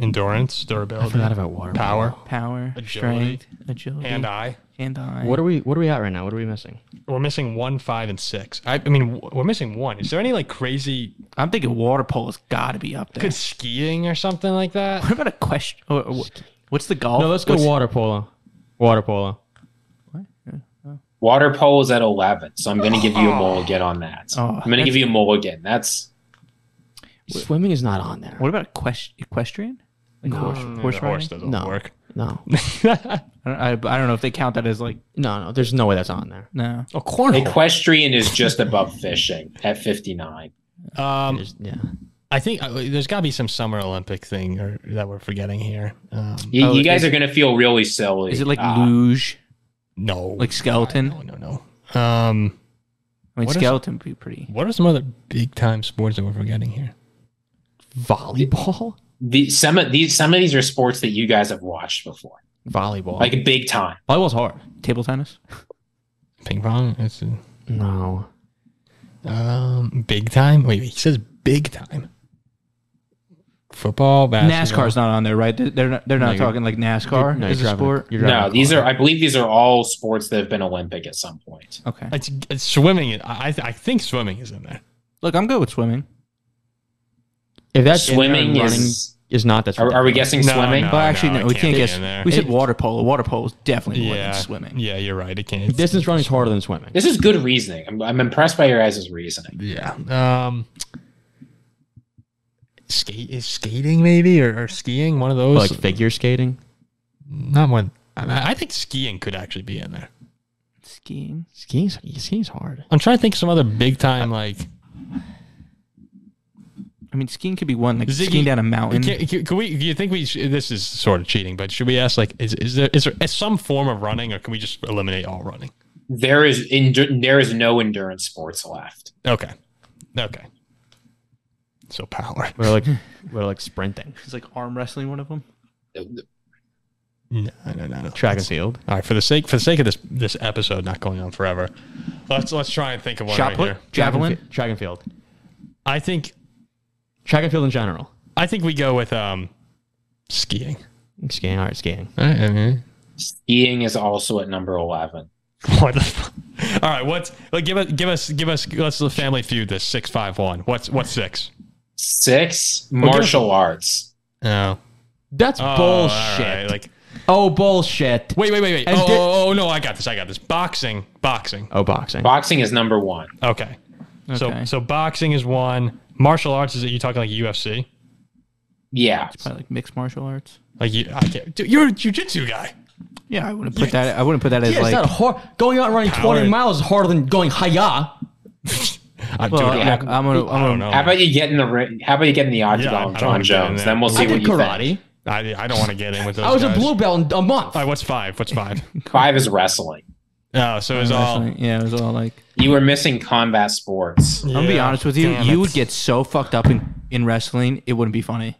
endurance, durability. I forgot about water. power, Power, Agility. strength, agility, hand eye. hand eye. What are we? What are we at right now? What are we missing? We're missing one, five, and six. I, I mean, we're missing one. Is there any like crazy? I'm thinking water polo's got to be up there. Could skiing or something like that? What about a question? Or, or what- what's the golf? No, let's go What's- water polo. Water polo. Water polo is at 11. So I'm going to give you a mulligan on that. Oh, I'm going to that's- give you a mulligan. That's Swimming is not on there. What about equest- equestrian? Like No. horse, Mm, horse horse riding? doesn't No. work. No, I don't, I, I don't know if they count that as like no, no. There's no way that's on there. no. Oh, cornhole. equestrian is just above fishing at 59. Um, There's- yeah. I think uh, there's got to be some summer Olympic thing or, that we're forgetting here. Um, You, Oh, you guys is- are going to feel really silly. Is it like Uh, luge, no, like skeleton? No, no, no. Um, I mean, What is- skeleton would be pretty. what are some other big time sports that we're forgetting here? Volleyball. the, some of these some of these are sports that you guys have watched before, Volleyball. like big time. volleyball's hard. Table tennis. Ping pong. It's uh, No. um big time. Wait, he says big time. Football, basketball. NASCAR's not on there, right? They're- They're not. They're not you're- talking like NASCAR No, is a sport. you're No, a these are I believe these are all sports that have been Olympic at some point. Okay. It's, it's swimming. I I I think swimming is in there. Look, I'm good with swimming. If that's in there Swimming running is. is not. That's Are, are we guessing No, swimming? no. But actually, no, it we can't can't guess. We said It- water polo. Water polo is definitely more Yeah, than swimming. Yeah, you're right. It can't. Distance running is harder than swimming. This is good reasoning. I'm, I'm impressed by your guys' reasoning. Yeah. Um. Skate is skating maybe or, or skiing one of those. like figure skating. not one. I, I think skiing could actually be in there. Skiing. Skiing's skiing's hard. I'm trying to think of some other big time like. I mean, skiing could be one like Ziggy- skiing down a mountain. Can, can, can we? Do you think we? sh- This is sort of cheating, but should we ask like, is, is there is there is some form of running, or can we just eliminate all running? There is in, there is no endurance sports left. Okay. Okay. So power. We're like we're like sprinting. It's like arm wrestling. One of them. No, no, no, no. Track and field. All right, for the sake for the sake of this this episode not going on forever, let's let's try and think of one Shot right put. here. Javelin. track and field. I think Track and field in general. I think we go with um skiing. Skiing. All right, skiing. All right, I mean, Skiing is also at number 11. what the fu- All right, what's like give us give us give us let's the family feud this six five one. What's what's six? Six, oh, martial arts. Oh, That's Oh, all bullshit. right, Like oh bullshit. wait wait wait wait. And Oh, di- oh, oh no, I got this. I got this. Boxing boxing. Oh, boxing. Boxing is number one. Okay. So Okay. so boxing is one. Martial arts is it? You talking like UFC? Yeah. Probably like mixed martial arts. Like you? I can't. Dude, you're a jujitsu guy. Yeah, I wouldn't put that. I wouldn't put that as yeah, like. it's not hard. Going out and running Power. 20 miles is harder than going hiya. I, well, dude, yeah. look, I'm gonna. I'm I gonna don't know. How about you get in the ring? How about you get in the I octagon don't John wanna get in Jones? Then we'll see I what did you karate. think. I, I don't want to get in with those I was guys. a blue belt in a month. All right, what's five? What's five? Five is wrestling. Oh, so it's all. Yeah, it was all like. You were missing combat sports. I'm gonna be honest with you. damn You would get so fucked up in in wrestling, it wouldn't be funny.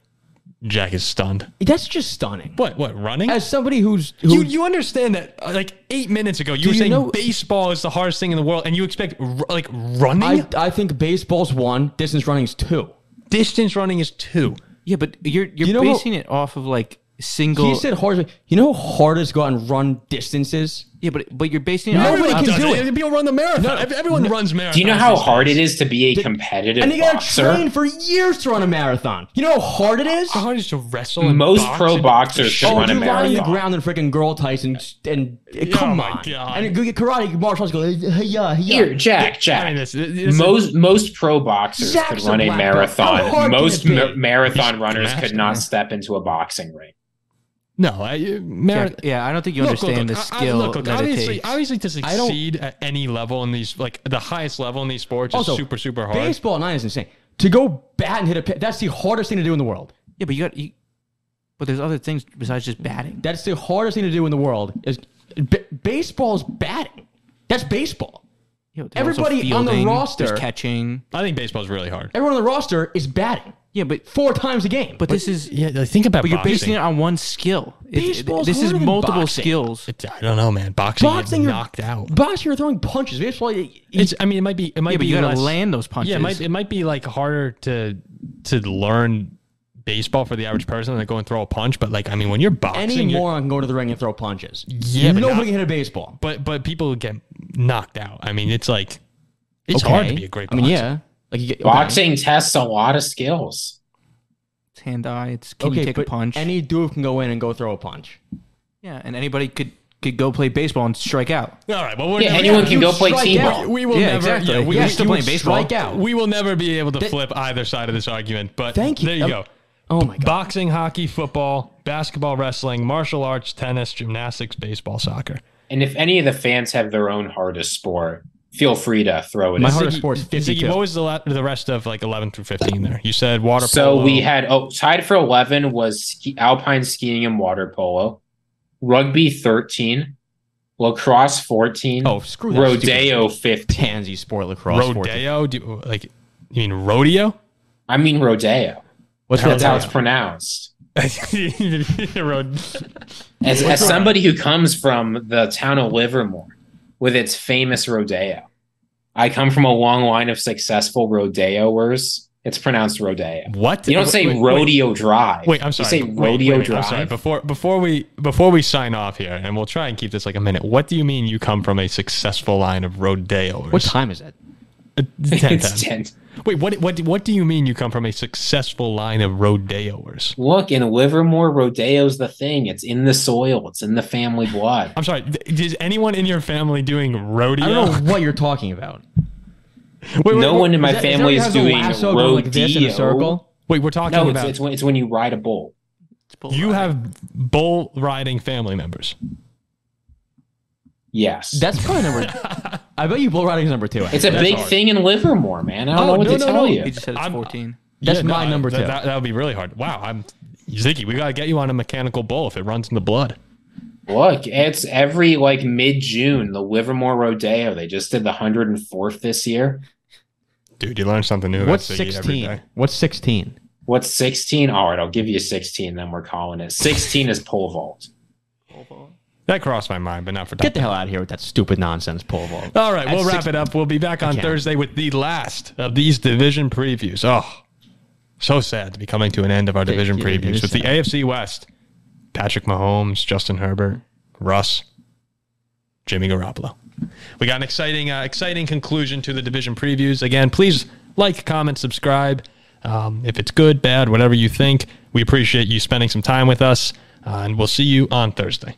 Jack is stunned. That's just stunning. What? What? Running? As somebody who's who, you you understand that uh, like eight minutes ago you were you saying know- baseball is the hardest thing in the world, and you expect r- like running? I, I think baseball's one, distance running's two. Distance running is two. Yeah, but you're you're You know how- basing it off of like single. He said hard. You know how hard it is to go out and run distances? Yeah, but but you're basing it Nobody on, can do it. People run the marathon. Ev- Everyone runs marathons. Do you know how hard days. it is to be a competitive And you gotta boxer? train for years to run a marathon. You know how hard it is? How hard it is to wrestle? And Most box pro and- boxers can Oh, run a you lie on the ground and freaking girl Tyson and, and oh come my on. God. And go get karate martial arts go hey yeah hey Here. Jack, Jack. I mean, this, this most most pro boxers Zach's could run a a black belt. How marathon. Most ma- marathon runners could not step into a boxing ring. No, I, uh, mar- Jack, yeah, I don't think you Look, look, understand look, the I- I- skill look, look, that obviously, it takes. obviously, to succeed at any level in these, like the highest level in these sports, is super, super hard. Baseball nine is insane. To go bat and hit a pitch, that's the hardest thing to do in the world. yeah, but you got you. But there's other things besides just batting. That's the hardest thing to do in the world. Is b- baseball's batting. That's baseball. You know, there's also Everybody on the roster- there's catching. I think baseball's really hard. Everyone on the roster is batting Yeah, but four times a game. but this is Yeah, like, think about it. but you're boxing. basing it on one skill. It- it- Baseball's this is harder than multiple boxing. skills. It's- I don't know, man. Boxing, boxing, you're you're knocked out. Boxing, you're throwing punches. Baseball, you, you- It's. I mean, it might be. It might Yeah, but be you got less- to land those punches. Yeah, it might. It might be like harder to to learn baseball for the average person than to go and throw a punch. But like, I mean, when you're boxing, any you're- moron can go to the ring and throw punches. Yeah, but nobody not- can hit a baseball. but but people get knocked out. I mean, it's like it's hard to be a great. I mean, yeah. Like you get, okay. Boxing tests a lot of skills. It's hand eye. It's can Okay, you take a punch? any dude can go in and go throw a punch. yeah, and anybody could could go play baseball and strike out. All right. Well, we're Yeah, never, anyone yeah, can go play strike t-ball. We will Yeah, never. exactly. Yeah, we, Yeah, we, still you playing baseball. Strike out. we will never be able to That- flip either side of this argument. But Thank you. There you Um, go. Oh my god. Boxing, hockey, football, basketball, wrestling, martial arts, tennis, gymnastics, baseball, soccer. And if any of the fans have their own hardest sport, feel free to throw it My in. hardest sport's Ziggy, 52. what was the, la- the rest of like 11 through 15 there? You said water polo. So polo. we had oh tied for eleven was ski, alpine skiing and water polo, rugby thirteen, lacrosse fourteen. Oh, screw that. rodeo fifteen. Pansy sport lacrosse. rodeo. Do like you mean rodeo? I mean rodeo. What's That's how it's pronounced. As, as somebody who comes from the town of Livermore with its famous rodeo, I come from a long line of successful rodeoers. It's pronounced rodeo. what? You don't say Wait, wait, rodeo drive. Wait, I'm sorry. You say rodeo wait, wait, drive. I'm sorry. Before before we before we sign off here, and we'll try and keep this like a minute. What do you mean you come from a successful line of rodeoers? What time is it? It's 10, it's 10. 10. Wait, what what what do you mean you come from a successful line of rodeoers? Look, in Livermore, rodeo's the thing. It's in the soil. It's in the family blood. I'm sorry. th- Is anyone in your family doing rodeo? I don't know what you're talking about. Wait, wait, no wait, one in my Is that- is that family where is you have the doing lasso going like this in a rodeo. circle. Wait, we're talking No, it's, about it's when it's when you ride a bull. It's bull you riding. have bull riding family members. Yes, That's probably number. I bet you bull riding is number two. it's a that's big hard. thing in Livermore, man. I don't Oh, know what no, to no, tell no. you. He just said it's I'm- 14. That's no, my number two. That, that would be really hard. Wow, I'm Ziggy. We gotta get you on a mechanical bull if it runs in the blood. Look, it's every like mid June, the Livermore Rodeo. They just did the 104th this year. Dude, you learn something new. about What's sixteen? What's sixteen? What's 16? All right, I'll give you 16, then we're calling it. 16 is pole vault. pole vault. That crossed my mind, but not for Get the hell out of here with that stupid nonsense pole vault. All right, At we'll wrap it up. We'll be back on. Thursday with the last of these division previews. Oh, so sad to be coming to an end of our division yeah, it previews is with the sad. AFC West. Patrick Mahomes, Justin Herbert, Russ, Jimmy Garoppolo. We got an exciting, uh, exciting conclusion to the division previews. Again, please like, comment, subscribe. Um, if it's good, bad, whatever you think, we appreciate you spending some time with us, uh, and we'll see you on Thursday.